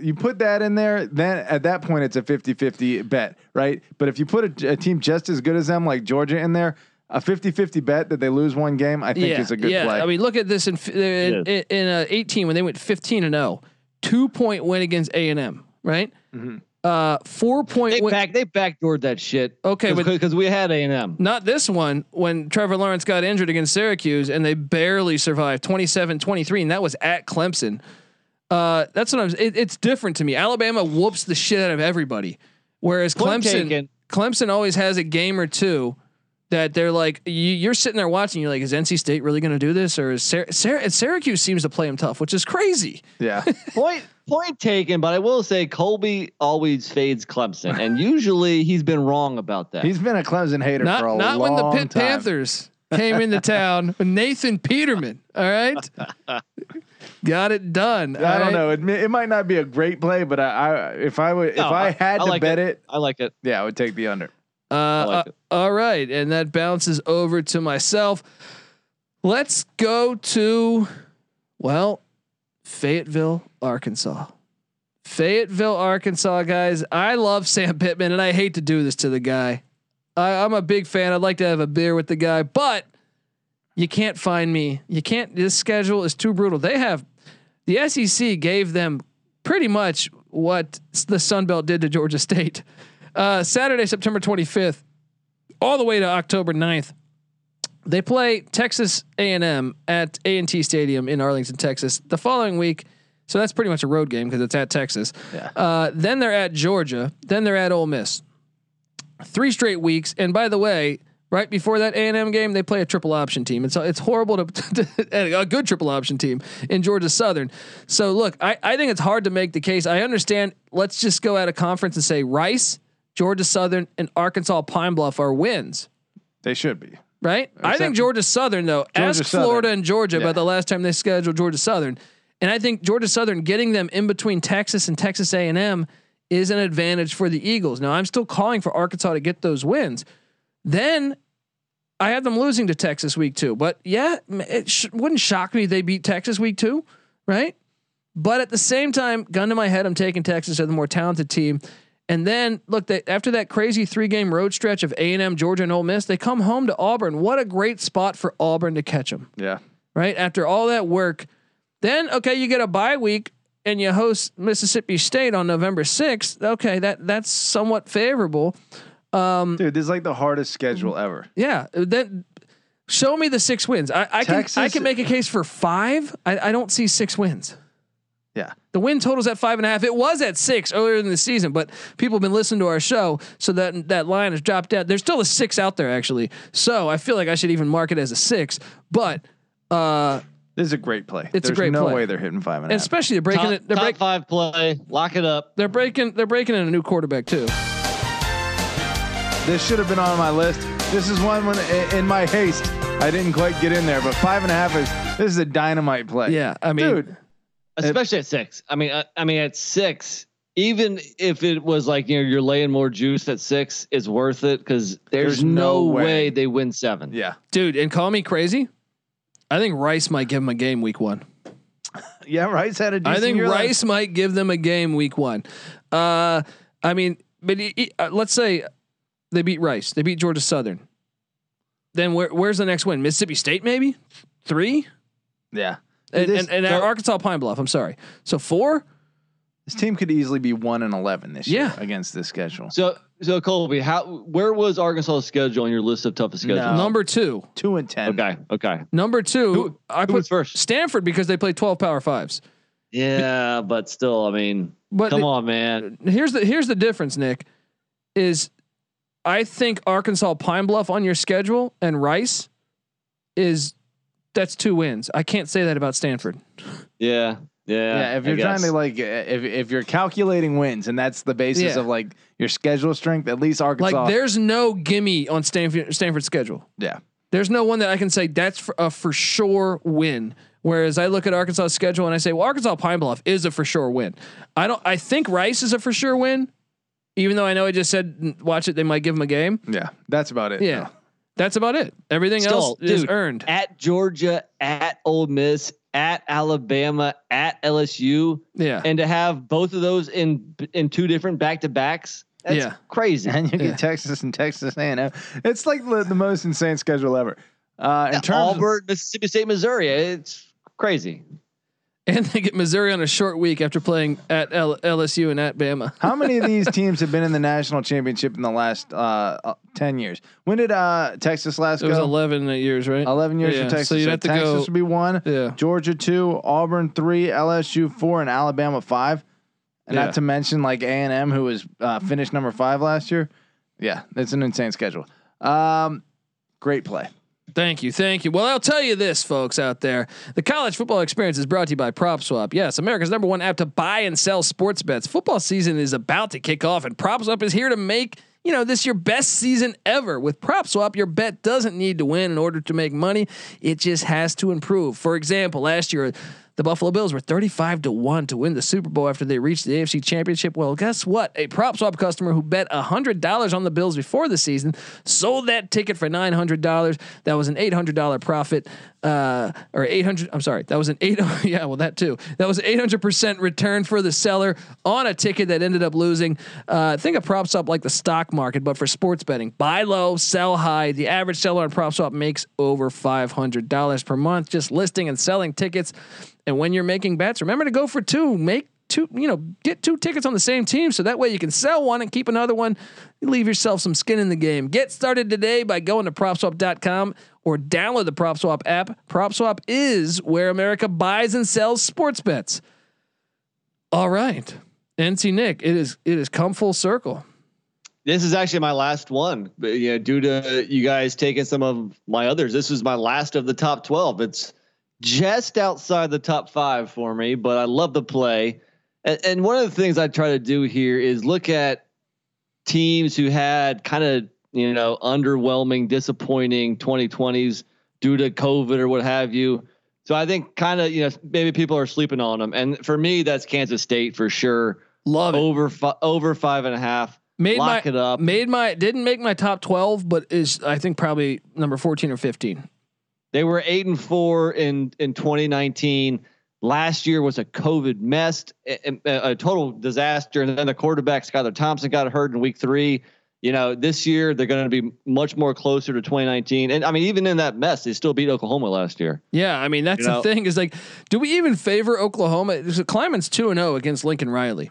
Speaker 4: you put that in there, then at that point it's a 50-50 bet, right? But if you put a, a team just as good as them, like Georgia, in there, a 50-50 bet that they lose one game, I think
Speaker 1: yeah,
Speaker 4: is a good
Speaker 1: yeah.
Speaker 4: play.
Speaker 1: I mean, look at this in in,
Speaker 3: It
Speaker 1: in, in uh, 18 when they went 15 and 0, two point win against A and M, right?
Speaker 4: Mhm.
Speaker 1: Uh, four point
Speaker 3: they
Speaker 1: win.
Speaker 3: back they backdoored that shit.
Speaker 1: Okay,
Speaker 3: because we had A and M.
Speaker 1: Not this one when Trevor Lawrence got injured against Syracuse and they barely survived 27-23 and that was at Clemson. Uh, that's what I'm it, it's different to me. Alabama whoops the shit out of everybody. Whereas Clemson. Clemson always has a game or two that they're like you, you're sitting there watching you're like is NC State really going to do this or is Syr- Syr- Syracuse seems to play them tough, which is crazy.
Speaker 4: yeah,
Speaker 3: Point point taken, but I will say Colby always fades Clemson, and usually he's been wrong about that.
Speaker 4: he's been a Clemson hater for a
Speaker 1: Not not
Speaker 4: long
Speaker 1: when the Pitt
Speaker 4: time.
Speaker 1: Panthers came into town with Nathan Peterman. All right, got it done.
Speaker 4: I
Speaker 1: all
Speaker 4: don't know. It, it might not be a great play, but I, I if I would if
Speaker 3: No,
Speaker 4: I had to
Speaker 3: like
Speaker 4: bet it.
Speaker 3: I like it.
Speaker 4: yeah, I would take the under.
Speaker 1: Uh,
Speaker 3: like
Speaker 1: uh, all right, and that bounces over to myself. Let's go to well, Fayetteville, Arkansas. Fayetteville, Arkansas, guys. I love Sam Pittman, and I hate to do this to the guy. I, I'm a big fan. I'd like to have a beer with the guy, but you can't find me. You can't. This schedule is too brutal. They have the SEC gave them pretty much what the Sun Belt did to Georgia State. Uh, Saturday, September 25th, all the way to October 9th. They play Texas A&M at AT&T Stadium in Arlington, Texas. The following week, so that's pretty much a road game because it's at Texas.
Speaker 4: Yeah.
Speaker 1: Uh, then they're at Georgia. Then they're at Ole Miss. Three straight weeks. And by the way, right before that A&M game, they play a triple option team. It's it's horrible to, a good triple option team in Georgia Southern. So look, I, I think it's hard to make the case. I understand. Let's just go at a conference and say Rice, Georgia Southern, and Arkansas Pine Bluff are wins.
Speaker 4: They should be.
Speaker 1: Right? I think Georgia Southern though.
Speaker 4: Georgia
Speaker 1: ask
Speaker 4: Southern.
Speaker 1: Florida and Georgia
Speaker 4: Yeah.
Speaker 1: about the last time they scheduled Georgia Southern, and I think Georgia Southern getting them in between Texas and Texas A and M is an advantage for the Eagles. Now I'm still calling for Arkansas to get those wins. Then I had them losing to Texas week two, but yeah, it sh- wouldn't shock me if they beat Texas week two, right? But at the same time, gun to my head, I'm taking Texas as the more talented team. And then look, they, after that crazy three game road stretch of A and M, Georgia, and Ole Miss, they come home to Auburn. What a great spot for Auburn to catch them,
Speaker 4: Yeah.
Speaker 1: right? After all that work, then okay, you get a bye week and you host Mississippi State on November sixth. Okay, that that's somewhat favorable.
Speaker 4: Um, Dude, this is like the hardest schedule ever.
Speaker 1: Yeah, then show me the six wins. I, I can I can make a case for five. I, I don't see six wins.
Speaker 4: Yeah.
Speaker 1: The win total's at five and a half. It was at six earlier in the season, but people have been listening to our show, so that that line has dropped down. There's still a six out there actually, so I feel like I should even mark it as a six. But uh,
Speaker 4: This is a great play.
Speaker 1: It's a
Speaker 4: There's
Speaker 1: great
Speaker 4: no
Speaker 1: play.
Speaker 4: way they're hitting five and a
Speaker 1: and
Speaker 4: half.
Speaker 1: especially they're breaking
Speaker 3: top,
Speaker 1: it. They're
Speaker 3: top
Speaker 1: break,
Speaker 3: five play. Lock it up.
Speaker 1: They're breaking. They're breaking in a new quarterback too.
Speaker 4: This should have been on my list. This is one when in my haste I didn't quite get in there, but five and a half is this is a dynamite play.
Speaker 1: Yeah, I mean,
Speaker 4: dude.
Speaker 3: Especially at six. I mean, I, I mean at six, even if it was like you know you're laying more juice at six, it's worth it because there's,
Speaker 4: There's no
Speaker 3: no,
Speaker 4: way.
Speaker 3: way. they win seven.
Speaker 4: Yeah,
Speaker 1: dude, and call me crazy. I think Rice might give him a game week one.
Speaker 4: yeah. Rice had a.
Speaker 1: I
Speaker 4: decent
Speaker 1: think
Speaker 4: year last-
Speaker 1: Rice might give them a game week one. Uh, I mean, but e- e- uh, let's say they beat Rice, they beat Georgia Southern. Then where, where's the next win? Mississippi State, maybe three,
Speaker 4: Yeah,
Speaker 1: and,
Speaker 4: This-
Speaker 1: and, and
Speaker 3: so-
Speaker 1: Arkansas Pine Bluff. I'm sorry, so four.
Speaker 4: This team could easily be one and eleven this year against this schedule.
Speaker 3: So so Colby, how where was Arkansas' schedule on your list of toughest schedules?
Speaker 4: No.
Speaker 1: Number two,
Speaker 4: Two and ten.
Speaker 3: Okay, okay.
Speaker 1: number two,
Speaker 3: Who-
Speaker 1: I
Speaker 3: Who
Speaker 1: put
Speaker 3: was first?
Speaker 1: Stanford because they play twelve power fives.
Speaker 3: Yeah, but still, I mean,
Speaker 1: But
Speaker 3: come
Speaker 1: the-
Speaker 3: on, man.
Speaker 1: here's the here's the difference, Nick. Is I think Arkansas Pine Bluff on your schedule and Rice is that's two wins. I can't say that about Stanford.
Speaker 3: Yeah, yeah.
Speaker 4: Yeah, if you're trying to like, uh, if if you're calculating wins and that's the basis
Speaker 1: Yeah.
Speaker 4: of like your schedule strength, at least Arkansas.
Speaker 1: Like there's no gimme on Stanford Stanford's schedule.
Speaker 4: yeah,
Speaker 1: There's no one that I can say that's for a for sure win. Whereas I look at Arkansas' schedule and I say, well, Arkansas Pine Bluff is a for sure win. I don't. I think Rice is a for sure win, even though I know I just said "N- watch it. They might give them a game.
Speaker 4: yeah, that's about it.
Speaker 1: Yeah, that's about it. Everything
Speaker 3: Still,
Speaker 1: else is earned.
Speaker 3: at Georgia, at Ole Miss, at Alabama, at LSU,
Speaker 1: Yeah,
Speaker 3: and to have both of those in in two different back to backs. That's
Speaker 1: Yeah.
Speaker 3: crazy.
Speaker 4: and you get
Speaker 1: Yeah.
Speaker 4: Texas and Texas A&M. It's like the, the most insane schedule ever. Uh, in terms of,
Speaker 3: Auburn, Mississippi State, Missouri. It's crazy.
Speaker 1: And they get Missouri on a short week after playing at L- LSU and at Bama.
Speaker 4: how many of these teams have been in the national championship in the last uh, uh, ten years? When did uh, Texas last
Speaker 1: It was
Speaker 4: go?
Speaker 1: eleven years, right?
Speaker 4: 11 years
Speaker 1: Yeah,
Speaker 4: for Texas.
Speaker 1: so you'd have to
Speaker 4: Texas
Speaker 1: go-
Speaker 4: would be one.
Speaker 1: Yeah.
Speaker 4: Georgia two, Auburn three, LSU four, and Alabama five. And
Speaker 1: Yeah.
Speaker 4: not to mention like A and M, who was uh, finished number five last year. Yeah, it's an insane schedule. Um, great play.
Speaker 1: Thank you, thank you. Well, I'll tell you this, folks out there: the college football experience is brought to you by PropSwap. Yes, America's number one app to buy and sell sports bets. Football season is about to kick off, and PropSwap is here to make you know this your best season ever. With PropSwap, your bet doesn't need to win in order to make money; it just has to improve. For example, last year. The Buffalo Bills were 35 to 1 to win the Super Bowl after they reached the AFC Championship. Well, guess what? A prop swap customer who bet $100 on the Bills before the season sold that ticket for $900. That was an $800 profit uh, or 800 I'm sorry. That was an 8 yeah, well that too. That was 800% return for the seller on a ticket that ended up losing. Uh, think of PropSwap like the stock market but for sports betting. Buy low, sell high. The average seller on PropSwap makes over $500 per month just listing and selling tickets. And when you're making bets, remember to go for two. Make two, you know, get two tickets on the same team so that way you can sell one and keep another one. Leave yourself some skin in the game. Get started today by going to propswap.com or download the PropSwap app. PropSwap is where America buys and sells sports bets. All right. NC Nick, it is it has come full circle.
Speaker 3: This is actually my last one, but you know, due to you guys taking some of my others, this is my last of the top twelve. It's just outside the top five for me, but I love the play. And, and one of the things I try to do here is look at teams who had kind of you know underwhelming, disappointing 2020s due to COVID or what have you. So I think kind of you know maybe people are sleeping on them, and for me that's Kansas State for sure.
Speaker 1: Love it.
Speaker 3: Over fi- over five and a half.
Speaker 1: Made
Speaker 3: Lock
Speaker 1: my
Speaker 3: it up.
Speaker 1: made my didn't make my top 12 but is I think probably number 14 or 15.
Speaker 3: They were eight and four in in 2019. Last year was a COVID mess, a, a- a total disaster. And then the quarterback Skylar Thompson got hurt in week three. You know, this year they're going to be much more closer to 2019. And I mean, even in that mess, they still beat Oklahoma last year.
Speaker 1: Yeah, I mean that's
Speaker 3: You
Speaker 1: the
Speaker 3: know-
Speaker 1: thing is like, do we even favor Oklahoma? Klieman's two and zero against Lincoln Riley.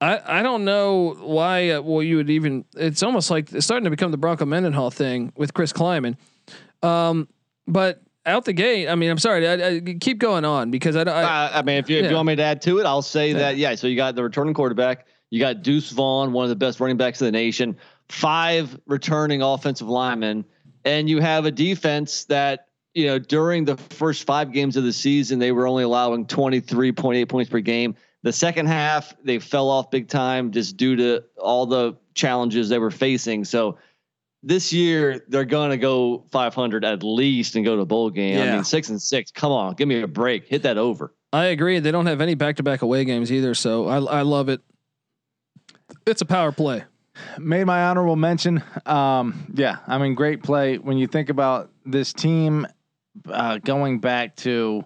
Speaker 1: I I don't know why. Uh, well, you would even. It's almost like it's starting to become the Bronco Mendenhall thing with Chris Klieman. Um, but out the gate, I mean, I'm sorry. I, I keep going on because I don't. I,
Speaker 3: Uh, I mean, if you, if
Speaker 1: yeah.
Speaker 3: you want me to add to it, I'll say
Speaker 1: Yeah.
Speaker 3: that yeah. So you got the returning quarterback, you got Deuce Vaughn, one of the best running backs in the nation, five returning offensive linemen, and you have a defense that you know during the first five games of the season they were only allowing 23.8 points per game. The second half they fell off big time just due to all the challenges they were facing. So. This year they're going to go 500 at least and go to a bowl game. I mean, six and six. Come on, give me a break. Hit that over.
Speaker 1: I agree. They don't have any back to back away games either, so I I love it. It's a power play.
Speaker 4: Made my honorable mention. Um, yeah, I mean, great play. When you think about this team uh, going back to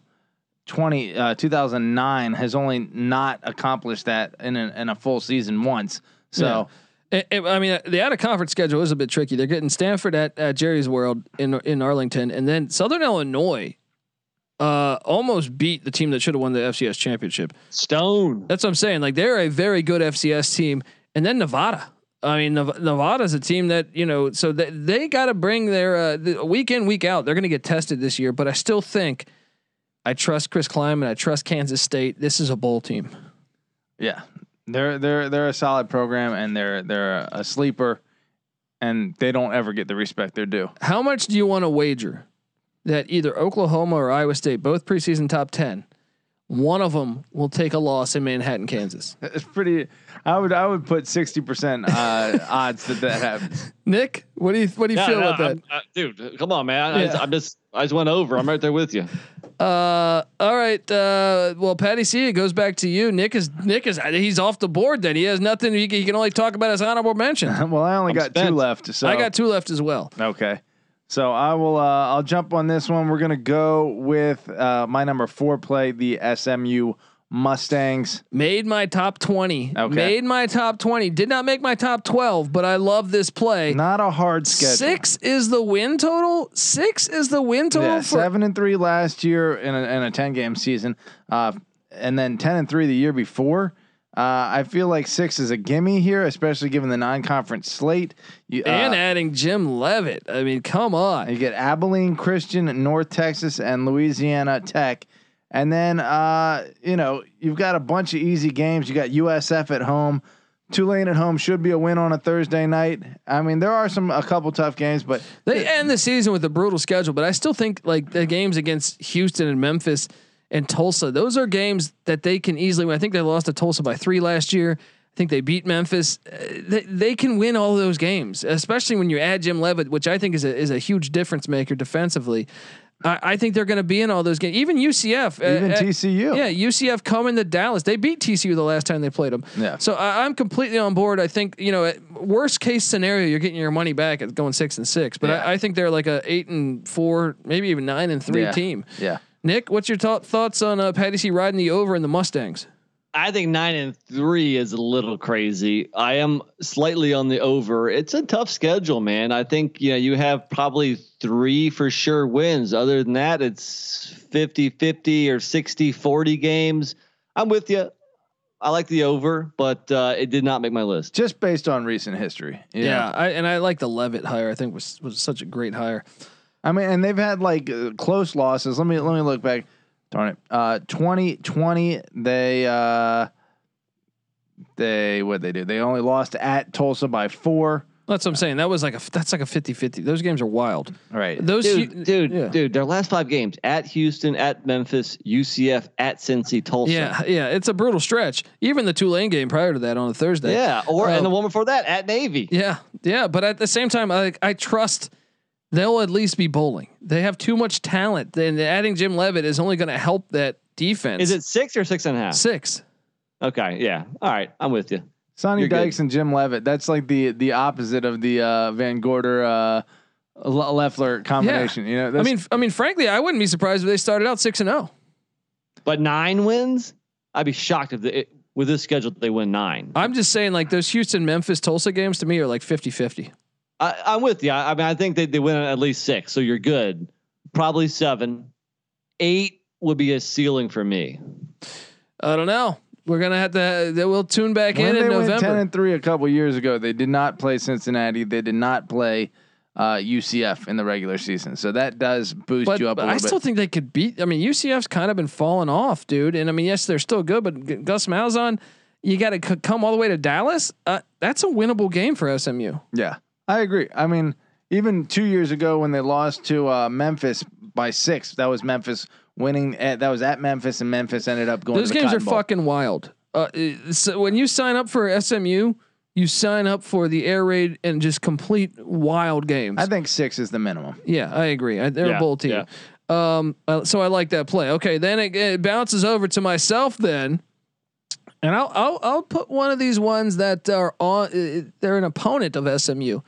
Speaker 4: 20, uh, 2009 has only not accomplished that in a, in a full season once. So
Speaker 1: It- it- I mean, the out of conference schedule is a bit tricky. They're getting Stanford at, at Jerry's World in in Arlington, and then Southern Illinois uh, almost beat the team that should have won the FCS championship.
Speaker 3: Stone.
Speaker 1: That's what I'm saying. Like they're a very good FCS team, and then Nevada. I mean, Nev- Nevada's a team that you know, so they, they got to bring their uh, the week in week out. They're going to get tested this year, but I still think I trust Chris Klein and I trust Kansas State. This is a bowl team.
Speaker 4: Yeah, they're they're they're a solid program and they're they're a sleeper, and they don't ever get the respect they're due.
Speaker 1: How much do you want to wager that either Oklahoma or Iowa State, both preseason top ten, one of them will take a loss in Manhattan, Kansas?
Speaker 4: It's pretty. I would I would put sixty percent uh, odds that that happens.
Speaker 1: Nick, what do you what do you
Speaker 3: Yeah,
Speaker 1: feel
Speaker 3: no,
Speaker 1: about that?
Speaker 3: I'm- uh, dude, come on, man. I,
Speaker 1: Yeah.
Speaker 3: I, am just, I just went over. I'm right there with you.
Speaker 1: Uh, all right. Uh, well, Patty C, it goes back to you. Nick is Nick is he's off the board. Then he has nothing. He can, he can only talk about his honorable mention.
Speaker 4: well, I only
Speaker 3: I'm
Speaker 4: got two
Speaker 3: spent.
Speaker 4: left. So
Speaker 1: I got two left as well.
Speaker 4: Okay. So I will. Uh, I'll jump on this one. We're gonna go with uh, my number four play, the SMU Mustangs.
Speaker 1: Made my top twenty.
Speaker 4: Okay.
Speaker 1: Made my top twenty. Did not make my top twelve, but I love this play.
Speaker 4: Not a hard schedule.
Speaker 1: Six is the win total. Six is the win total.
Speaker 4: Yeah,
Speaker 1: for,
Speaker 4: seven and three last year in a, in a ten game season, uh, and then ten and three the year before. Uh, I feel like six is a gimme here, especially given the non-conference slate. You,
Speaker 1: and
Speaker 4: uh,
Speaker 1: adding Jim Leavitt. I mean, come on.
Speaker 4: you get Abilene Christian, North Texas, and Louisiana Tech. And then, uh, you know, you've got a bunch of easy games. You got USF at home. Tulane at home should be a win on a Thursday night. I mean, there are some a couple tough games, but
Speaker 1: They end the season with a brutal schedule, but I still think like the games against Houston and Memphis and Tulsa, those are games that they can easily win. I think they lost to Tulsa by three last year. I think they beat Memphis. Uh, they, they can win all those games, especially when you add Jim Leavitt, which I think is a, is a huge difference maker defensively. I, I think they're going to be in all those games. Even UCF, uh,
Speaker 4: even
Speaker 1: uh,
Speaker 4: TCU.
Speaker 1: yeah, UCF coming to Dallas. They beat TCU the last time they played them.
Speaker 4: Yeah.
Speaker 1: So I, I'm completely on board. I think you know, worst case scenario, you're getting your money back at going six and six. But
Speaker 4: Yeah.
Speaker 1: I, I think they're like a eight and four, maybe even nine and three
Speaker 4: Yeah.
Speaker 1: team.
Speaker 4: Yeah.
Speaker 1: Nick, what's your th- thoughts on uh, Patty C riding the over in the Mustangs?
Speaker 3: I think nine and three is a little crazy. I am slightly on the over. It's a tough schedule, man. I think you know you have probably three for sure wins. Other than that, it's 50-50 or 60-40 games. I'm with you. I like the over, but uh, it did not make my list.
Speaker 4: Just based on recent history. you know?
Speaker 1: Yeah, I, and I like the Leavitt hire. I think was was such a great hire.
Speaker 4: I mean, and they've had like uh, close losses. Let me let me look back. Darn it. Uh 2020 they uh they what did they do? They only lost at Tulsa by 4.
Speaker 1: That's what I'm saying. That was like a that's like a 50-50. Those games are wild.
Speaker 4: Right.
Speaker 1: Those
Speaker 3: Dude,
Speaker 1: Hu-
Speaker 3: dude,
Speaker 1: yeah.
Speaker 3: dude, their last five games at Houston, at Memphis, UCF, at Cincy, Tulsa.
Speaker 1: Yeah, yeah, it's a brutal stretch. Even the Tulane game prior to that on a Thursday.
Speaker 3: Yeah, or
Speaker 1: Uh,
Speaker 3: and the one before that at Navy.
Speaker 1: Yeah, yeah, but at the same time, I I trust they'll at least be bowling. They have too much talent, and adding Jim Leavitt is only going to help that defense.
Speaker 3: Is it six or six and a half?
Speaker 1: six?
Speaker 3: Okay, yeah. All right, I'm with you.
Speaker 4: Sonny
Speaker 3: You're good.
Speaker 4: Dykes and Jim Leavitt. That's like the the opposite of the uh Van Gorder uh Loeffler combination, you know.
Speaker 1: I mean, I mean, frankly, I wouldn't be surprised if they started out six and oh. zero.
Speaker 3: But nine wins, I'd be shocked if they, with this schedule they win nine.
Speaker 1: I'm just saying, like those Houston, Memphis, Tulsa games to me are like 50-50.
Speaker 3: I, I'm with you. I, I mean, I think they, they win at least six, so you're good. Probably seven, eight would be a ceiling for me.
Speaker 1: I don't know. We're gonna have to. They will tune back
Speaker 4: when
Speaker 1: in
Speaker 4: they
Speaker 1: in
Speaker 4: went 10 and 3 a couple years ago, they did not play Cincinnati. They did not play uh UCF in the regular season. So that does boost
Speaker 1: but
Speaker 4: you up a
Speaker 1: but
Speaker 4: little
Speaker 1: I
Speaker 4: bit.
Speaker 1: still think they could beat. I mean, UCF's kind of been falling off, dude. And I mean, yes, they're still good, but G- Gus Malzahn, you got to c- come all the way to Dallas. Uh, that's a winnable game for SMU.
Speaker 4: Yeah, I agree. I mean, even two years ago when they lost to uh, Memphis by six, that was Memphis winning. At, that was at Memphis, and Memphis ended up going.
Speaker 1: Those
Speaker 4: to the
Speaker 1: games are
Speaker 4: Bowl.
Speaker 1: fucking wild. Uh, so when you sign up for SMU, you sign up for the air raid and just complete wild games.
Speaker 4: I think six is the minimum.
Speaker 1: yeah, I agree. I, they're
Speaker 3: Yeah,
Speaker 1: a bull team. Um, uh, so I like that play. Okay, then it, it bounces over to myself then. And I'll, I'll I'll put one of these ones that are on. Uh, they're an opponent of SMU.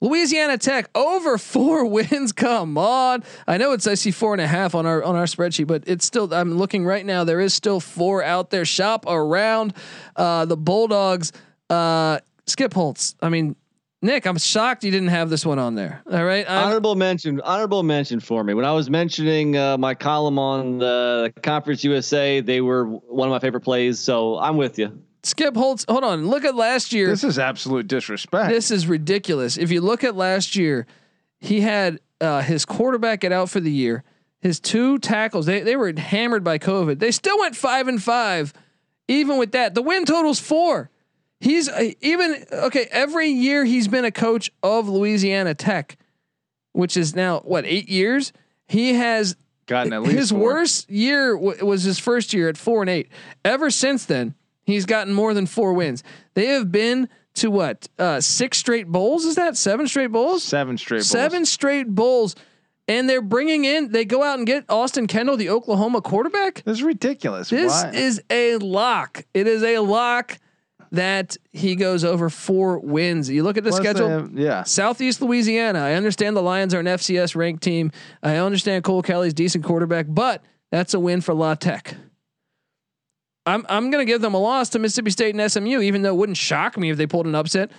Speaker 1: Louisiana Tech over four wins. Come on, I know it's I see four and a half on our on our spreadsheet, but it's still. I'm looking right now. There is still four out there. Shop around uh, the Bulldogs. Uh, Skip Holtz. I mean, Nick, I'm shocked you didn't have this one on there. All right. I'm-
Speaker 3: honorable mention. Honorable mention for me. When I was mentioning uh, my column on the Conference USA, they were one of my favorite plays. So I'm with you.
Speaker 1: Skip Holtz, hold on. Look at last year.
Speaker 4: This is absolute disrespect.
Speaker 1: This is ridiculous. If you look at last year, he had uh, his quarterback get out for the year. His two tackles, they, they were hammered by COVID. They still went five and five, even with that. The win total's four. He's uh, even okay. Every year he's been a coach of Louisiana Tech, which is now what eight years. He has
Speaker 4: Gotten at least
Speaker 1: his
Speaker 4: four.
Speaker 1: worst year w- was his first year at four and eight. Ever since then, he's gotten more than four wins. They have been to what uh, six straight bowls? Is that seven straight bowls?
Speaker 4: seven straight. Bowls.
Speaker 1: Seven straight bowls, and they're bringing in. They go out and get Austin Kendall, the Oklahoma quarterback.
Speaker 4: This is ridiculous.
Speaker 1: This
Speaker 4: Why?
Speaker 1: is a lock. It is a lock that he goes over four wins. You look at the
Speaker 4: Plus
Speaker 1: schedule.
Speaker 4: have- yeah.
Speaker 1: Southeast Louisiana. I understand the Lions are an FCS ranked team. I understand Cole Kelley's decent quarterback, but that's a win for La Tech. I'm I'm gonna give them a loss to Mississippi State and SMU, even though it wouldn't shock me if they pulled an upset.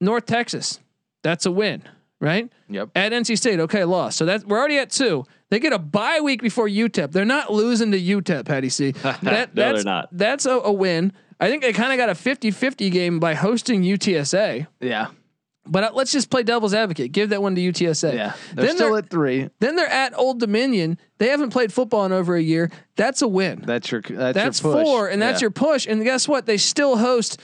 Speaker 1: North Texas, that's a win, right?
Speaker 4: Yep.
Speaker 1: At NC State, okay, loss. So that's we're already at two. They get a bye week before UTEP. They're not losing to UTEP, Patty C. That,
Speaker 3: No,
Speaker 1: that's,
Speaker 3: they're not.
Speaker 1: That's a, a win. I think they kind of got a 50-50 game by hosting UTSA.
Speaker 4: Yeah.
Speaker 1: But uh, let's just play devil's advocate. Give that one to UTSA.
Speaker 4: Yeah. They're
Speaker 1: Then
Speaker 4: still
Speaker 1: they're,
Speaker 4: at three.
Speaker 1: then they're at Old Dominion. They haven't played football in over a year. That's a win.
Speaker 4: That's your. That's,
Speaker 1: That's
Speaker 4: your push.
Speaker 1: four, and that's
Speaker 4: Yeah.
Speaker 1: your push. And guess what? They still host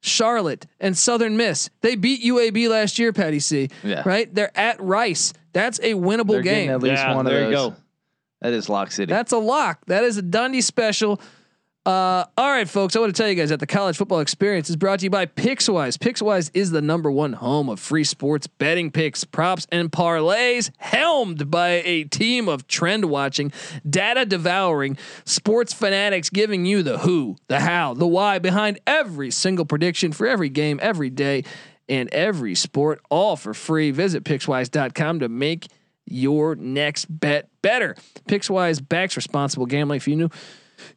Speaker 1: Charlotte and Southern Miss. They beat UAB last year, Patty C.
Speaker 4: Yeah.
Speaker 1: Right? They're at Rice. That's a winnable
Speaker 4: They're
Speaker 1: game.
Speaker 4: at least
Speaker 3: Yeah,
Speaker 4: one of
Speaker 3: there you go.
Speaker 4: That is Lock City.
Speaker 1: That's a lock. That is a Dundee special. Uh, all right, folks. I want to tell you guys that the college football experience is brought to you by Pickswise. Pickswise is the number one home of free sports betting picks, props, and parlays, helmed by a team of trend watching, data devouring sports fanatics, giving you the who, the how, the why behind every single prediction for every game, every day, and every sport, all for free. Visit Pickswise.com to make your next bet better. Pickswise backs responsible gambling. If you knew,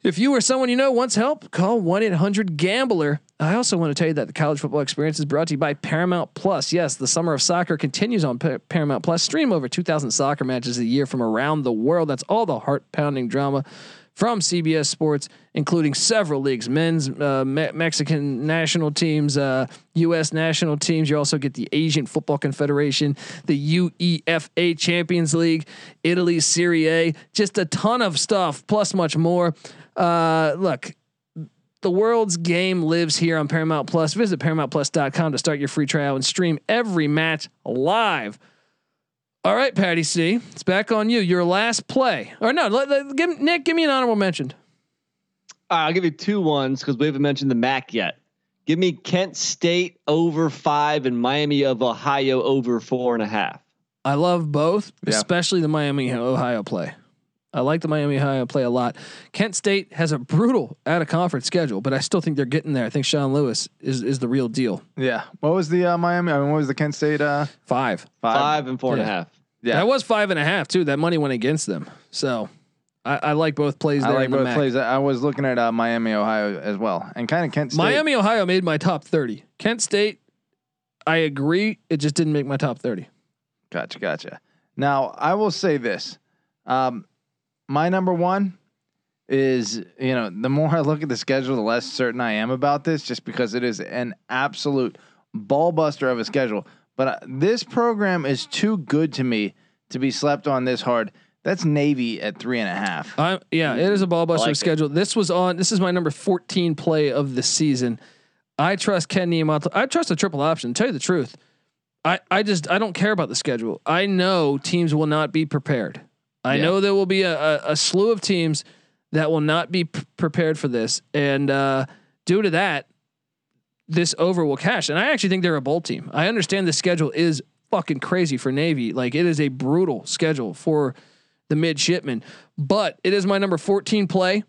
Speaker 1: if you or someone you know wants help, call 1 800 Gambler. I also want to tell you that the college football experience is brought to you by Paramount Plus. Yes, the summer of soccer continues on Pa- Paramount Plus. Stream over 2,000 soccer matches a year from around the world. That's all the heart pounding drama from CBS Sports, including several leagues, men's, uh, Me- Mexican national teams, uh, U.S. national teams. You also get the Asian Football Confederation, the UEFA Champions League, Italy Serie A, just a ton of stuff, plus much more. Uh, look, the world's game lives here on Paramount Plus. Visit ParamountPlus.com to start your free trial and stream every match live. All right, Patty C, it's back on you. Your last play, or no? Let, let- give Nick, give me an honorable mention.
Speaker 3: All right, I'll give you two ones because we haven't mentioned the MAC yet. Give me Kent State over five and Miami of Ohio over four and a half.
Speaker 1: I love both,
Speaker 4: Yeah.
Speaker 1: especially the Miami Ohio play. I like the Miami Ohio play a lot. Kent State has a brutal out of conference schedule, but I still think they're getting there. I think Sean Lewis is is the real deal.
Speaker 4: yeah. What was the uh, Miami? I mean, what was the Kent State? Uh,
Speaker 1: Five.
Speaker 4: five.
Speaker 3: Five and four and a half.
Speaker 4: Yeah.
Speaker 1: That was five and a half too. That money went against them. So I, I like both plays
Speaker 4: I like both
Speaker 1: MAC.
Speaker 4: plays. I was looking at uh, Miami, Ohio as well, and kind of Kent State.
Speaker 1: Miami Ohio made my top thirty. Kent State, I agree. It just didn't make my top thirty.
Speaker 4: Gotcha, gotcha. Now I will say this: um, my number one is you know the more I look at the schedule, the less certain I am about this, just because it is an absolute ball buster of a schedule. But uh, this program is too good to me to be slept on this hard. That's Navy at three and a half.
Speaker 1: I yeah, it is a ball buster
Speaker 3: like it.
Speaker 1: schedule. This was on. This is my number fourteen play of the season. I trust Ken Niamato. I trust the triple option. Tell you the truth, I I just I don't care about the schedule. I know teams will not be prepared. I
Speaker 4: Yeah.
Speaker 1: know there will be a, a, a slew of teams that will not be p- prepared for this, and uh, due to that, this over will cash. And I actually think they're a bowl team. I understand the schedule is fucking crazy for Navy. Like it is a brutal schedule for the midshipmen, but it is my number 14 play.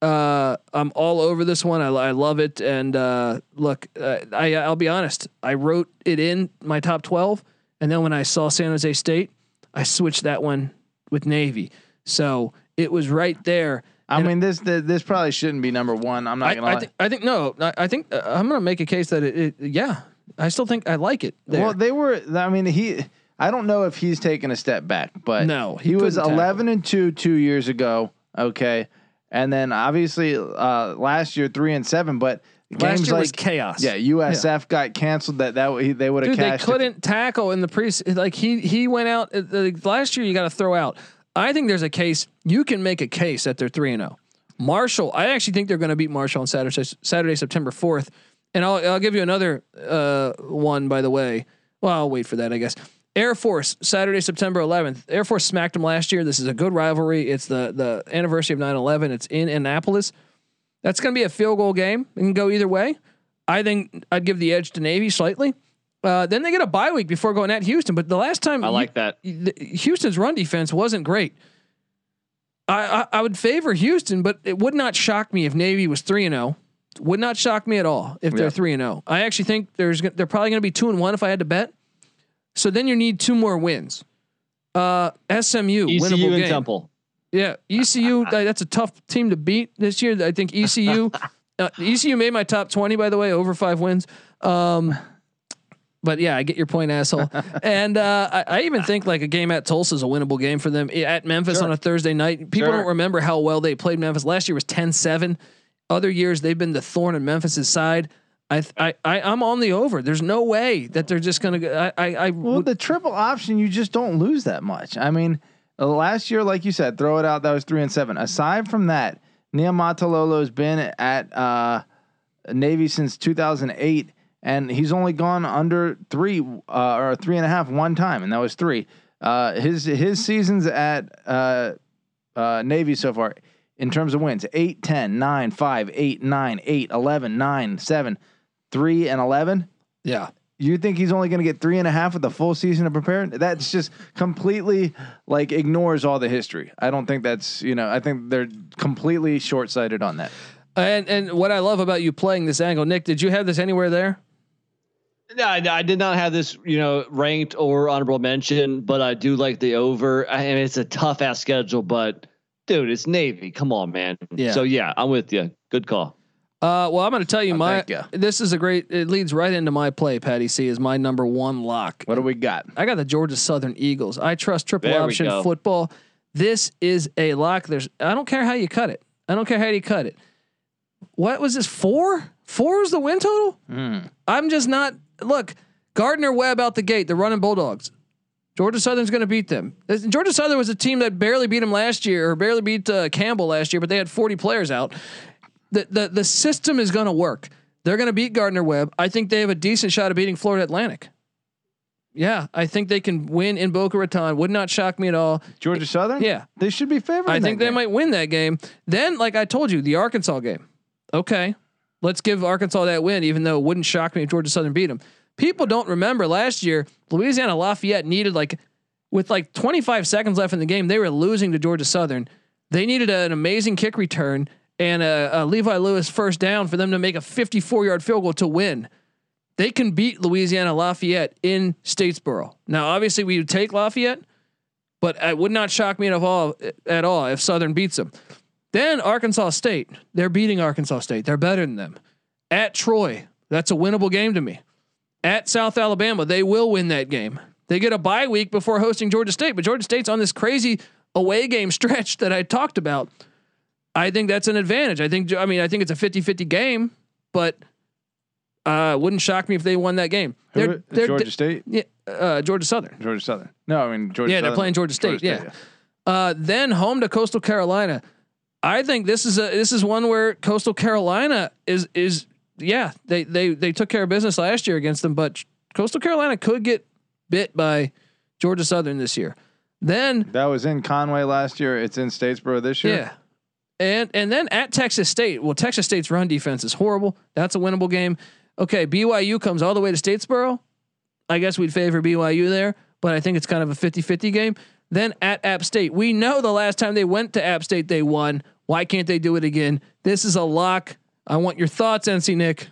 Speaker 1: Uh, I'm all over this one. I, I love it. And uh, look, uh, I I'll be honest. I wrote it in my top 12, and then when I saw San Jose State, I switched that one with Navy. So it was right there.
Speaker 4: I
Speaker 1: And-
Speaker 4: mean, this this this probably shouldn't be number one. I'm not
Speaker 1: I,
Speaker 4: gonna
Speaker 1: I
Speaker 4: lie.
Speaker 1: think I think no. I, I think uh, I'm gonna make a case that it, it yeah I still think I like it. There.
Speaker 4: Well, they were. I mean, he. I don't know if he's taken a step back, but
Speaker 1: No, he
Speaker 4: he, was
Speaker 1: tackle.
Speaker 4: eleven and two two years ago. Okay, and then obviously uh, last year three and seven, but
Speaker 1: Last
Speaker 4: games
Speaker 1: year
Speaker 4: like
Speaker 1: was chaos.
Speaker 4: yeah, USF got canceled. That that they would have
Speaker 1: Dude, they couldn't tackle in the pre. Like he he went out uh, uh, last year. You got to throw out. I think there's a case you can make a case that they're three and zero. Marshall, I actually think they're going to beat Marshall on Saturday, Saturday, September fourth. And I'll I'll give you another uh, one by the way. Well, I'll wait for that, I guess. Air Force Saturday, September 11th. Air Force smacked them last year. This is a good rivalry. It's the the anniversary of 9/11. It's in Annapolis. That's going to be a field goal game. It can go either way. I think I'd give the edge to Navy slightly. Uh, then they get a bye week before going at Houston. But the last time
Speaker 3: I like that.
Speaker 1: the- Houston's run defense wasn't great. I, I I would favor Houston, but it would not shock me if Navy was three and zero. Would not shock me at all if they're three and zero. I actually think there's they're probably going to be two and one if I had to bet. So then you need two more wins. Uh, SMU
Speaker 3: ECU
Speaker 1: winnable
Speaker 3: and
Speaker 1: game.
Speaker 3: Temple.
Speaker 1: Yeah, ECU. that's a tough team to beat this year. I think ECU. uh, ECU made my top twenty by the way, over five wins. Um, but yeah, I get your point, asshole. and uh, I, I even think like a game at Tulsa is a winnable game for them at Memphis
Speaker 3: Sure.
Speaker 1: on a Thursday night. People
Speaker 3: Sure.
Speaker 1: don't remember how well they played Memphis last year was 10-7. Other years they've been the thorn in Memphis's side. I, I, I, I'm on the over. There's no way that they're just gonna. go I, I, I
Speaker 4: Well,
Speaker 1: would-
Speaker 4: the triple option, you just don't lose that much. I mean, uh, last year, like you said, throw it out. That was three and seven. Aside from that, Niumatalolo's been at uh, Navy since 2008, and he's only gone under three uh, or three and a half one time, and that was three. Uh, his his seasons at uh, uh, Navy so far, in terms of wins, 8, 10, 9, 5, 8, 9, 8, 11, 9, 7, 3, and 11.
Speaker 1: yeah.
Speaker 4: You think he's only going to get three and a half with a full season of preparing? That's just completely like ignores all the history. I don't think that's you know. I think they're completely short sighted on that.
Speaker 1: And and what I love about you playing this angle, Nick, did you have this anywhere there?
Speaker 3: No, I, I did not have this, you know, ranked or honorable mention, but I do like the over. I mean, it's a tough ass schedule, but dude, it's Navy. Come on, man.
Speaker 1: Yeah.
Speaker 3: So yeah, I'm with you. Good call.
Speaker 1: Uh, well, I'm going to tell you
Speaker 4: Oh,
Speaker 1: my.
Speaker 4: ya.
Speaker 1: This is a great. It leads right into my play. Patty C is my number one lock.
Speaker 4: What do we got?
Speaker 1: I got the Georgia Southern Eagles. I trust triple
Speaker 3: There
Speaker 1: option football. This is a lock. There's. I don't care how you cut it. I don't care how you cut it. What was this? Four. Four is the win total. I'm just not. Look, Gardner Webb out the gate. The running Bulldogs. Georgia Southern's going to beat them. Georgia Southern was a team that barely beat them last year, or barely beat uh, Campbell last year, but they had 40 players out. The the the system is going to work. They're going to beat Gardner Webb. I think they have a decent shot of beating Florida Atlantic. Yeah, I think they can win in Boca Raton. Would not shock me at all.
Speaker 4: Georgia Southern?
Speaker 1: Yeah.
Speaker 4: they should be favored.
Speaker 1: I think they
Speaker 4: game.
Speaker 1: might win that game. Then, like I told you, the Arkansas game. Okay, let's give Arkansas that win, even though it wouldn't shock me if Georgia Southern beat them. People don't remember last year, Louisiana Lafayette needed like, with like 25 seconds left in the game, they were losing to Georgia Southern. They needed an amazing kick return and a, a Levi Lewis first down for them to make a 54 yard field goal to win. They can beat Louisiana Lafayette in Statesboro. Now, obviously, we would take Lafayette, but it would not shock me at all at all if Southern beats them. Then Arkansas State, they're beating Arkansas State. They're better than them. At Troy, that's a winnable game to me. At South Alabama, they will win that game. They get a bye week before hosting Georgia State, but Georgia State's on this crazy away game stretch that I talked about. I think that's an advantage. I think I mean I think it's a 50-50 game, but uh wouldn't shock me if they won that game.
Speaker 4: Who-
Speaker 1: They're, they're
Speaker 4: Georgia State,
Speaker 1: yeah, uh, Georgia Southern.
Speaker 4: Georgia Southern. No, I mean Georgia.
Speaker 1: Yeah, they're playing Georgia State. yeah. Uh, then home to Coastal Carolina. I think this is a this is one where Coastal Carolina is is yeah they they they took care of business last year against them, but Coastal Carolina could get bit by Georgia Southern this year. Then
Speaker 4: That was in Conway last year. It's in Statesboro this year.
Speaker 1: yeah, and and then at Texas State. Well, Texas State's run defense is horrible. That's a winnable game. Okay, BYU comes all the way to Statesboro. I guess we'd favor BYU there, but I think it's kind of a 50-50 game. Then at App State, we know the last time they went to App State they won. Why can't they do it again? This is a lock. I want your thoughts, NC Nick.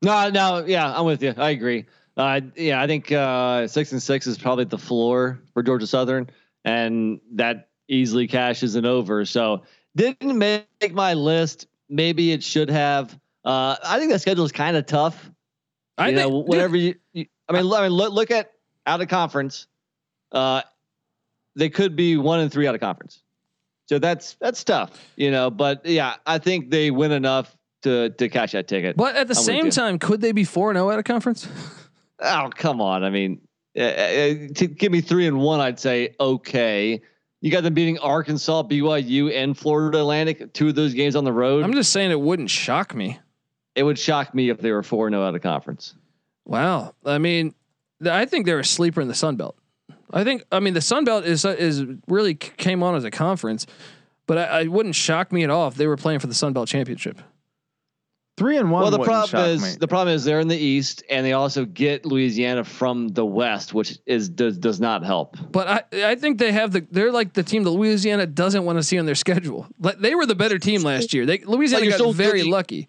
Speaker 3: No, no, yeah, I'm with you. I agree. Uh, yeah, I think uh, six and six is probably the floor for Georgia Southern, and that easily cashes an over. So didn't make my list. Maybe it should have. Uh, I think that schedule is kind of tough.
Speaker 1: I
Speaker 3: you
Speaker 1: think
Speaker 3: know,
Speaker 1: dude,
Speaker 3: whatever you, you. I mean, I mean, look, look at out of conference. Uh, they could be one and three out of conference, so that's that's tough, you know. But yeah, I think they win enough to to catch that ticket.
Speaker 1: But at the
Speaker 3: I'm
Speaker 1: same time, could they be four and zero at a conference?
Speaker 3: Oh come on! I mean, uh, uh, to give me three and one, I'd say okay. You got them beating Arkansas, BYU, and Florida Atlantic. Two of those games on the road.
Speaker 1: I'm just saying it wouldn't shock me.
Speaker 3: it would shock me if they were four and zero out of conference.
Speaker 1: Wow. I mean, I think they're a sleeper in the Sun Belt. I think. I mean, the Sun Belt is is really came on as a conference, but I, I wouldn't shock me at all if they were playing for the Sun Belt championship.
Speaker 4: Three and one.
Speaker 3: well, the problem
Speaker 4: shock
Speaker 3: is
Speaker 4: me.
Speaker 3: the problem is they're in the East, and they also get Louisiana from the West, which is does does not help.
Speaker 1: But I I think they have the they're like the team that Louisiana doesn't want to see on their schedule. Like they were the better team last year. They Louisiana
Speaker 3: you're
Speaker 1: got
Speaker 3: still
Speaker 1: very
Speaker 3: getting-
Speaker 1: lucky.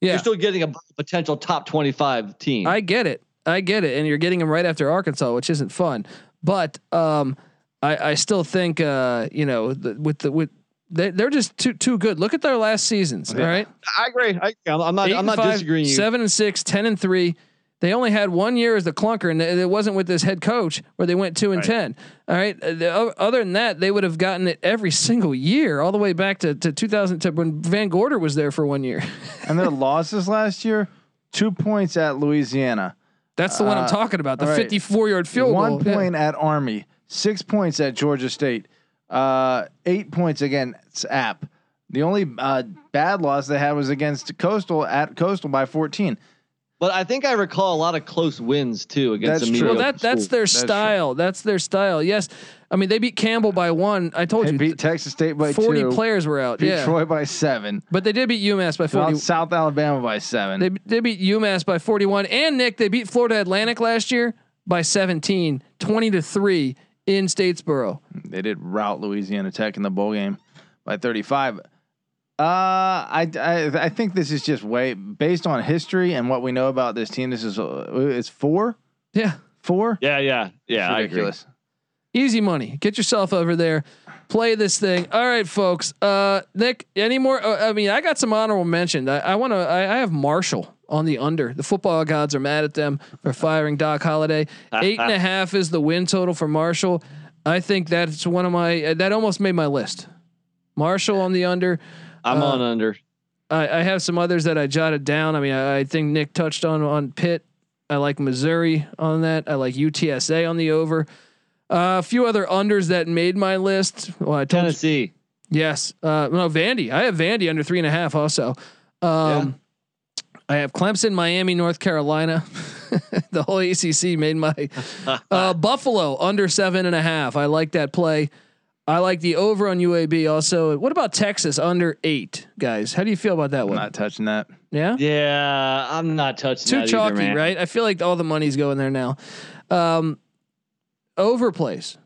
Speaker 1: Yeah,
Speaker 3: You're still getting a potential top twenty five team.
Speaker 1: I get it. I get it. And you're getting them right after Arkansas, which isn't fun. But um, I, I still think uh, you know the, with the with they, they're just too too good. Look at their last seasons. All right,
Speaker 3: I agree. I, I'm not.
Speaker 1: Eight
Speaker 3: I'm not
Speaker 1: five,
Speaker 3: disagreeing. You.
Speaker 1: Seven and six, 10 and three. They only had one year as the clunker, and it wasn't with this head coach where they went two and
Speaker 4: Right.
Speaker 1: ten. All right. Uh, the Other than that, they would have gotten it every single year, all the way back to, to 2000 to when VanGorder was there for one year.
Speaker 4: and their losses last year, two points at Louisiana,
Speaker 1: That's the one I'm
Speaker 4: Uh,
Speaker 1: talking about. The
Speaker 4: right.
Speaker 1: 54 yard field
Speaker 4: one
Speaker 1: goal. Yeah.
Speaker 4: point at Army, six points at Georgia State, uh, eight points against App. The only uh, bad loss they had was against Coastal at Coastal by 14.
Speaker 3: But I think I recall a lot of close wins too against
Speaker 4: That's
Speaker 3: the
Speaker 4: true.
Speaker 1: Well,
Speaker 3: mediocre
Speaker 1: that that's their
Speaker 4: That's true.
Speaker 1: style. That's their style. Yes, I mean they beat Campbell by one. I told
Speaker 4: They
Speaker 1: you,
Speaker 4: beat Texas State by
Speaker 1: 40 players were out.
Speaker 4: beat
Speaker 1: Yeah,
Speaker 4: Troy by seven.
Speaker 1: but they did beat UMass by
Speaker 4: Beat
Speaker 1: 40.
Speaker 4: South Alabama by seven.
Speaker 1: They they beat UMass by 41 and Nick they beat Florida Atlantic last year by 17, 20 to 3 in Statesboro.
Speaker 4: They did rout Louisiana Tech in the bowl game by 35. Uh, I, I I think this is just way based on history and what we know about this team. This is uh, it's four,
Speaker 1: Yeah.
Speaker 4: four.
Speaker 3: Yeah, yeah, yeah. I agree.
Speaker 4: ridiculous.
Speaker 1: Easy money. Get yourself over there. Play this thing. All right, folks. Uh, Nick, any more? Uh, I mean, I got some honorable mention. I, I want to. I, I have Marshall on the under. The football gods are mad at them for firing Doc Holliday. Eight and a half is the win total for Marshall. I think that's one of my. Uh, that almost made my list. Marshall on the under.
Speaker 3: I'm
Speaker 1: Uh,
Speaker 3: on under.
Speaker 1: I, I have some others that I jotted down. I mean, I, I think Nick touched on on Pitt. I like Missouri on that. I like UTSA on the over. Uh, a few other unders that made my list. Well, I told you,
Speaker 3: Tennessee.
Speaker 1: yes. Uh, no, Vandy. I have Vandy under three and a half. Also, um, I have Clemson, Miami, North Carolina. the whole ACC made my uh, Buffalo under seven and a half. I like that play. I like the over on UAB also. What about Texas under eight, guys? How do you feel about that
Speaker 4: I'm
Speaker 1: one?
Speaker 4: not touching that.
Speaker 1: yeah,
Speaker 3: Yeah, I'm not touching
Speaker 1: too
Speaker 3: that
Speaker 1: chalky,
Speaker 3: either, man.
Speaker 1: right? I feel like all the money's going there now. Um, overplays.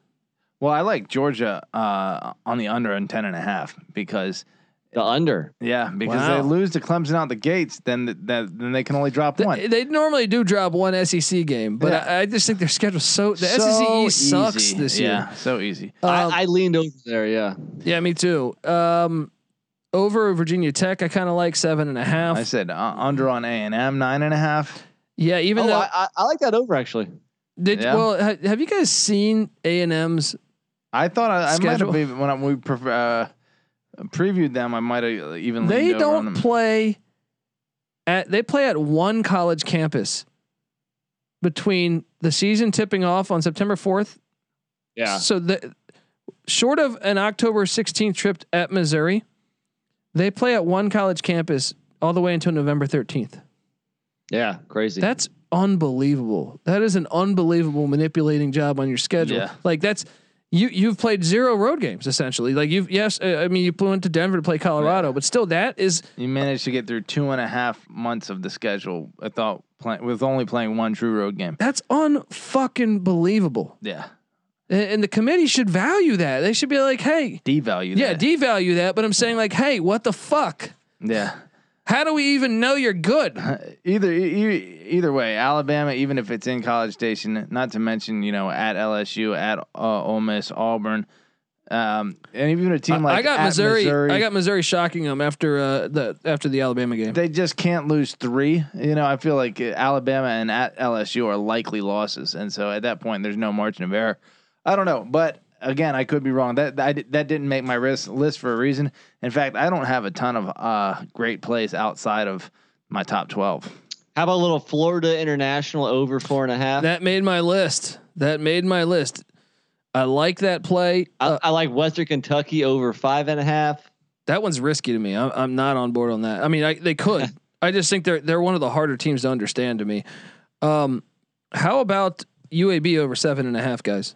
Speaker 4: Well, I like Georgia uh, on the under and ten and a half because
Speaker 3: The under.
Speaker 4: yeah, because
Speaker 1: Wow.
Speaker 4: they lose to Clemson out the gates, then th- then then they can only drop
Speaker 1: They,
Speaker 4: one.
Speaker 1: they normally do drop one SEC game, but
Speaker 4: Yeah.
Speaker 1: I, I just think their schedule's so the
Speaker 4: So
Speaker 1: SEC East sucks
Speaker 4: easy.
Speaker 1: this year.
Speaker 4: Yeah, so easy.
Speaker 1: Um,
Speaker 3: I, I leaned over there. Yeah.
Speaker 1: yeah, me too. Um, over Virginia Tech, I kind of like seven and a half.
Speaker 4: I said uh, under on A and M nine and a half.
Speaker 1: yeah, even
Speaker 3: oh,
Speaker 1: though
Speaker 3: I, I, I like that over actually.
Speaker 1: did
Speaker 4: Yeah.
Speaker 1: well, ha, have you guys seen A and M's?
Speaker 4: I thought I, I might have even when I, we pre- uh, previewed them. I might have uh, even
Speaker 1: They
Speaker 4: leaned over on
Speaker 1: don't
Speaker 4: them.
Speaker 1: play at they play at one college campus between the season tipping off on September fourth
Speaker 3: Yeah.
Speaker 1: So the short of an October 16th trip at Missouri, they play at one college campus all the way until November 13th.
Speaker 3: Yeah. Crazy.
Speaker 1: That's unbelievable. That is an unbelievable manipulating job on your schedule.
Speaker 4: Yeah.
Speaker 1: Like that's you you've played zero road games essentially. Like you've yes, uh, I mean you went to Denver to play Colorado, but still that is
Speaker 4: You managed to get through two and a half months of the schedule. I thought play, with only playing one true road game.
Speaker 1: that's unfucking believable.
Speaker 4: Yeah,
Speaker 1: And, and the committee should value that. They should be like, "Hey,
Speaker 4: devalue.
Speaker 1: That yeah,
Speaker 4: that.
Speaker 1: devalue that." But I'm saying like, "Hey, what the fuck?
Speaker 4: yeah.
Speaker 1: How do we even know you're good?"
Speaker 4: Either e- either way, Alabama, even if it's in College Station, not to mention you know at LSU, at uh, Ole Miss, Auburn, Um, and even a team like
Speaker 1: I got Missouri,
Speaker 4: Missouri,
Speaker 1: I got Missouri shocking them after uh, the after the Alabama game.
Speaker 4: they just can't lose three. You know, I feel like Alabama and at LSU are likely losses, and so at that point, there's no margin of error. I don't know, but again, I could be wrong. That that, that didn't make my list list for a reason. In fact, I don't have a ton of uh, great plays outside of my top twelve.
Speaker 3: How about a little Florida International over four and a half?
Speaker 1: That made my list. That made my list. I like that play. Uh,
Speaker 3: I, I like Western Kentucky over five and a half.
Speaker 1: that one's risky to me. I'm, I'm not on board on that. I mean, I, they could. I just think they're they're one of the harder teams to understand to me. Um, how about UAB over seven and a half, guys?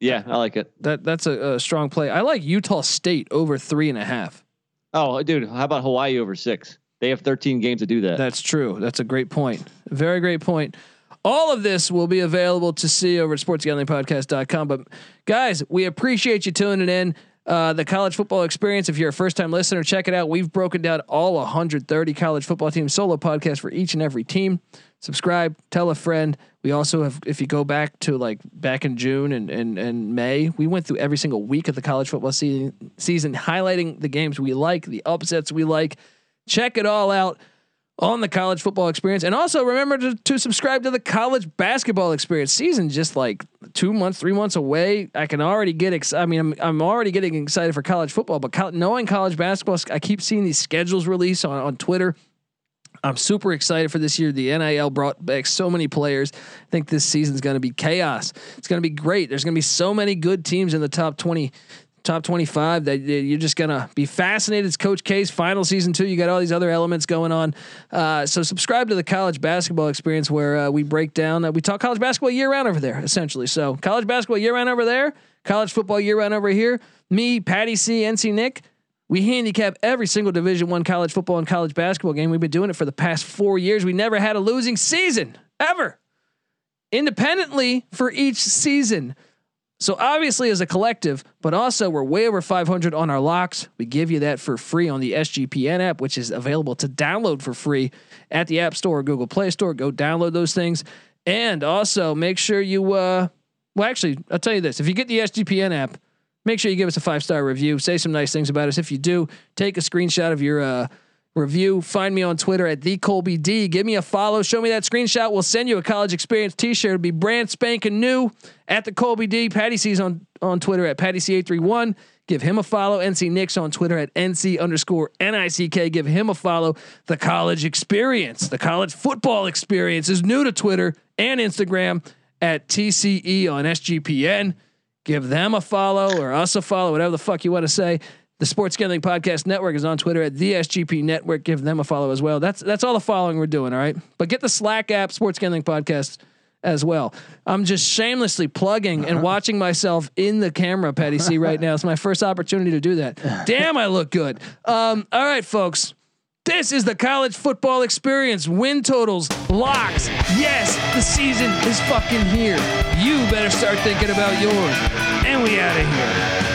Speaker 3: Yeah, I like it.
Speaker 1: That that's a, a strong play. I like Utah State over three and a half.
Speaker 3: Oh, dude, how about Hawaii over six? They have 13 games to do that.
Speaker 1: That's true. That's a great point. Very great point. All of this will be available to see over at sportsgamblingpodcast.com. But guys, we appreciate you tuning in. Uh, the college football experience. If you're a first time listener, check it out. We've broken down all 130 college football teams, solo podcast for each and every team. Subscribe, tell a friend. We also have, if you go back to like back in June and, and, and May, we went through every single week of the college football season, season, highlighting the games we like, the upsets we like. Check it all out on the college football experience. And also remember to, to subscribe to the college basketball experience. Season just like two months, three months away. I can already get excited. I mean, I'm, I'm already getting excited for college football, but co- knowing college basketball, I keep seeing these schedules released on, on Twitter. I'm super excited for this year. The NIL brought back so many players. I think this season's going to be chaos. It's going to be great. There's going to be so many good teams in the top 20 top 25 that you're just gonna be fascinated. It's coach k's final season too. You got all these other elements going on. Uh, so subscribe to the college basketball experience where uh, we break down uh, we talk college basketball year round over there essentially. So college basketball year round over there college football year round over here me patty c nc nick we handicap every single division one college football and college basketball game. We've been doing it for the past four years. We never had a losing season ever. Independently for each season so obviously as a collective, but also we're way over 500 on our locks. We give you that for free on the SGPN app, which is available to download for free at the App Store or Google Play Store. Go download those things. And also make sure you uh well actually, I'll tell you this. If you get the SGPN app, make sure you give us a five-star review. Say some nice things about us. If you do, take a screenshot of your uh review. Find me on Twitter at the Colby D. Give me a follow. Show me that screenshot. We'll send you a college experience T-shirt. It'll be brand spanking new at the Colby D. Patty C's on on Twitter at Patty C eight three one. Give him a follow. NC Nick's on Twitter at NC underscore NICK. Give him a follow. The college experience, the college football experience is new to Twitter and Instagram at TCE on SGPN. Give them a follow or us a follow, whatever the fuck you want to say. The Sports Gambling Podcast Network is on Twitter at the SGP Network. Give them a follow as well. That's that's all the following we're doing. All right, but get the Slack app, Sports Gambling Podcast, as well. I'm just shamelessly plugging and watching myself in the camera, Patty C, right now. It's my first opportunity to do that. Damn, I look good. Um, all right, folks. This is the college football experience. Win totals, locks. Yes, the season is fucking here. You better start thinking about yours. And we out of here.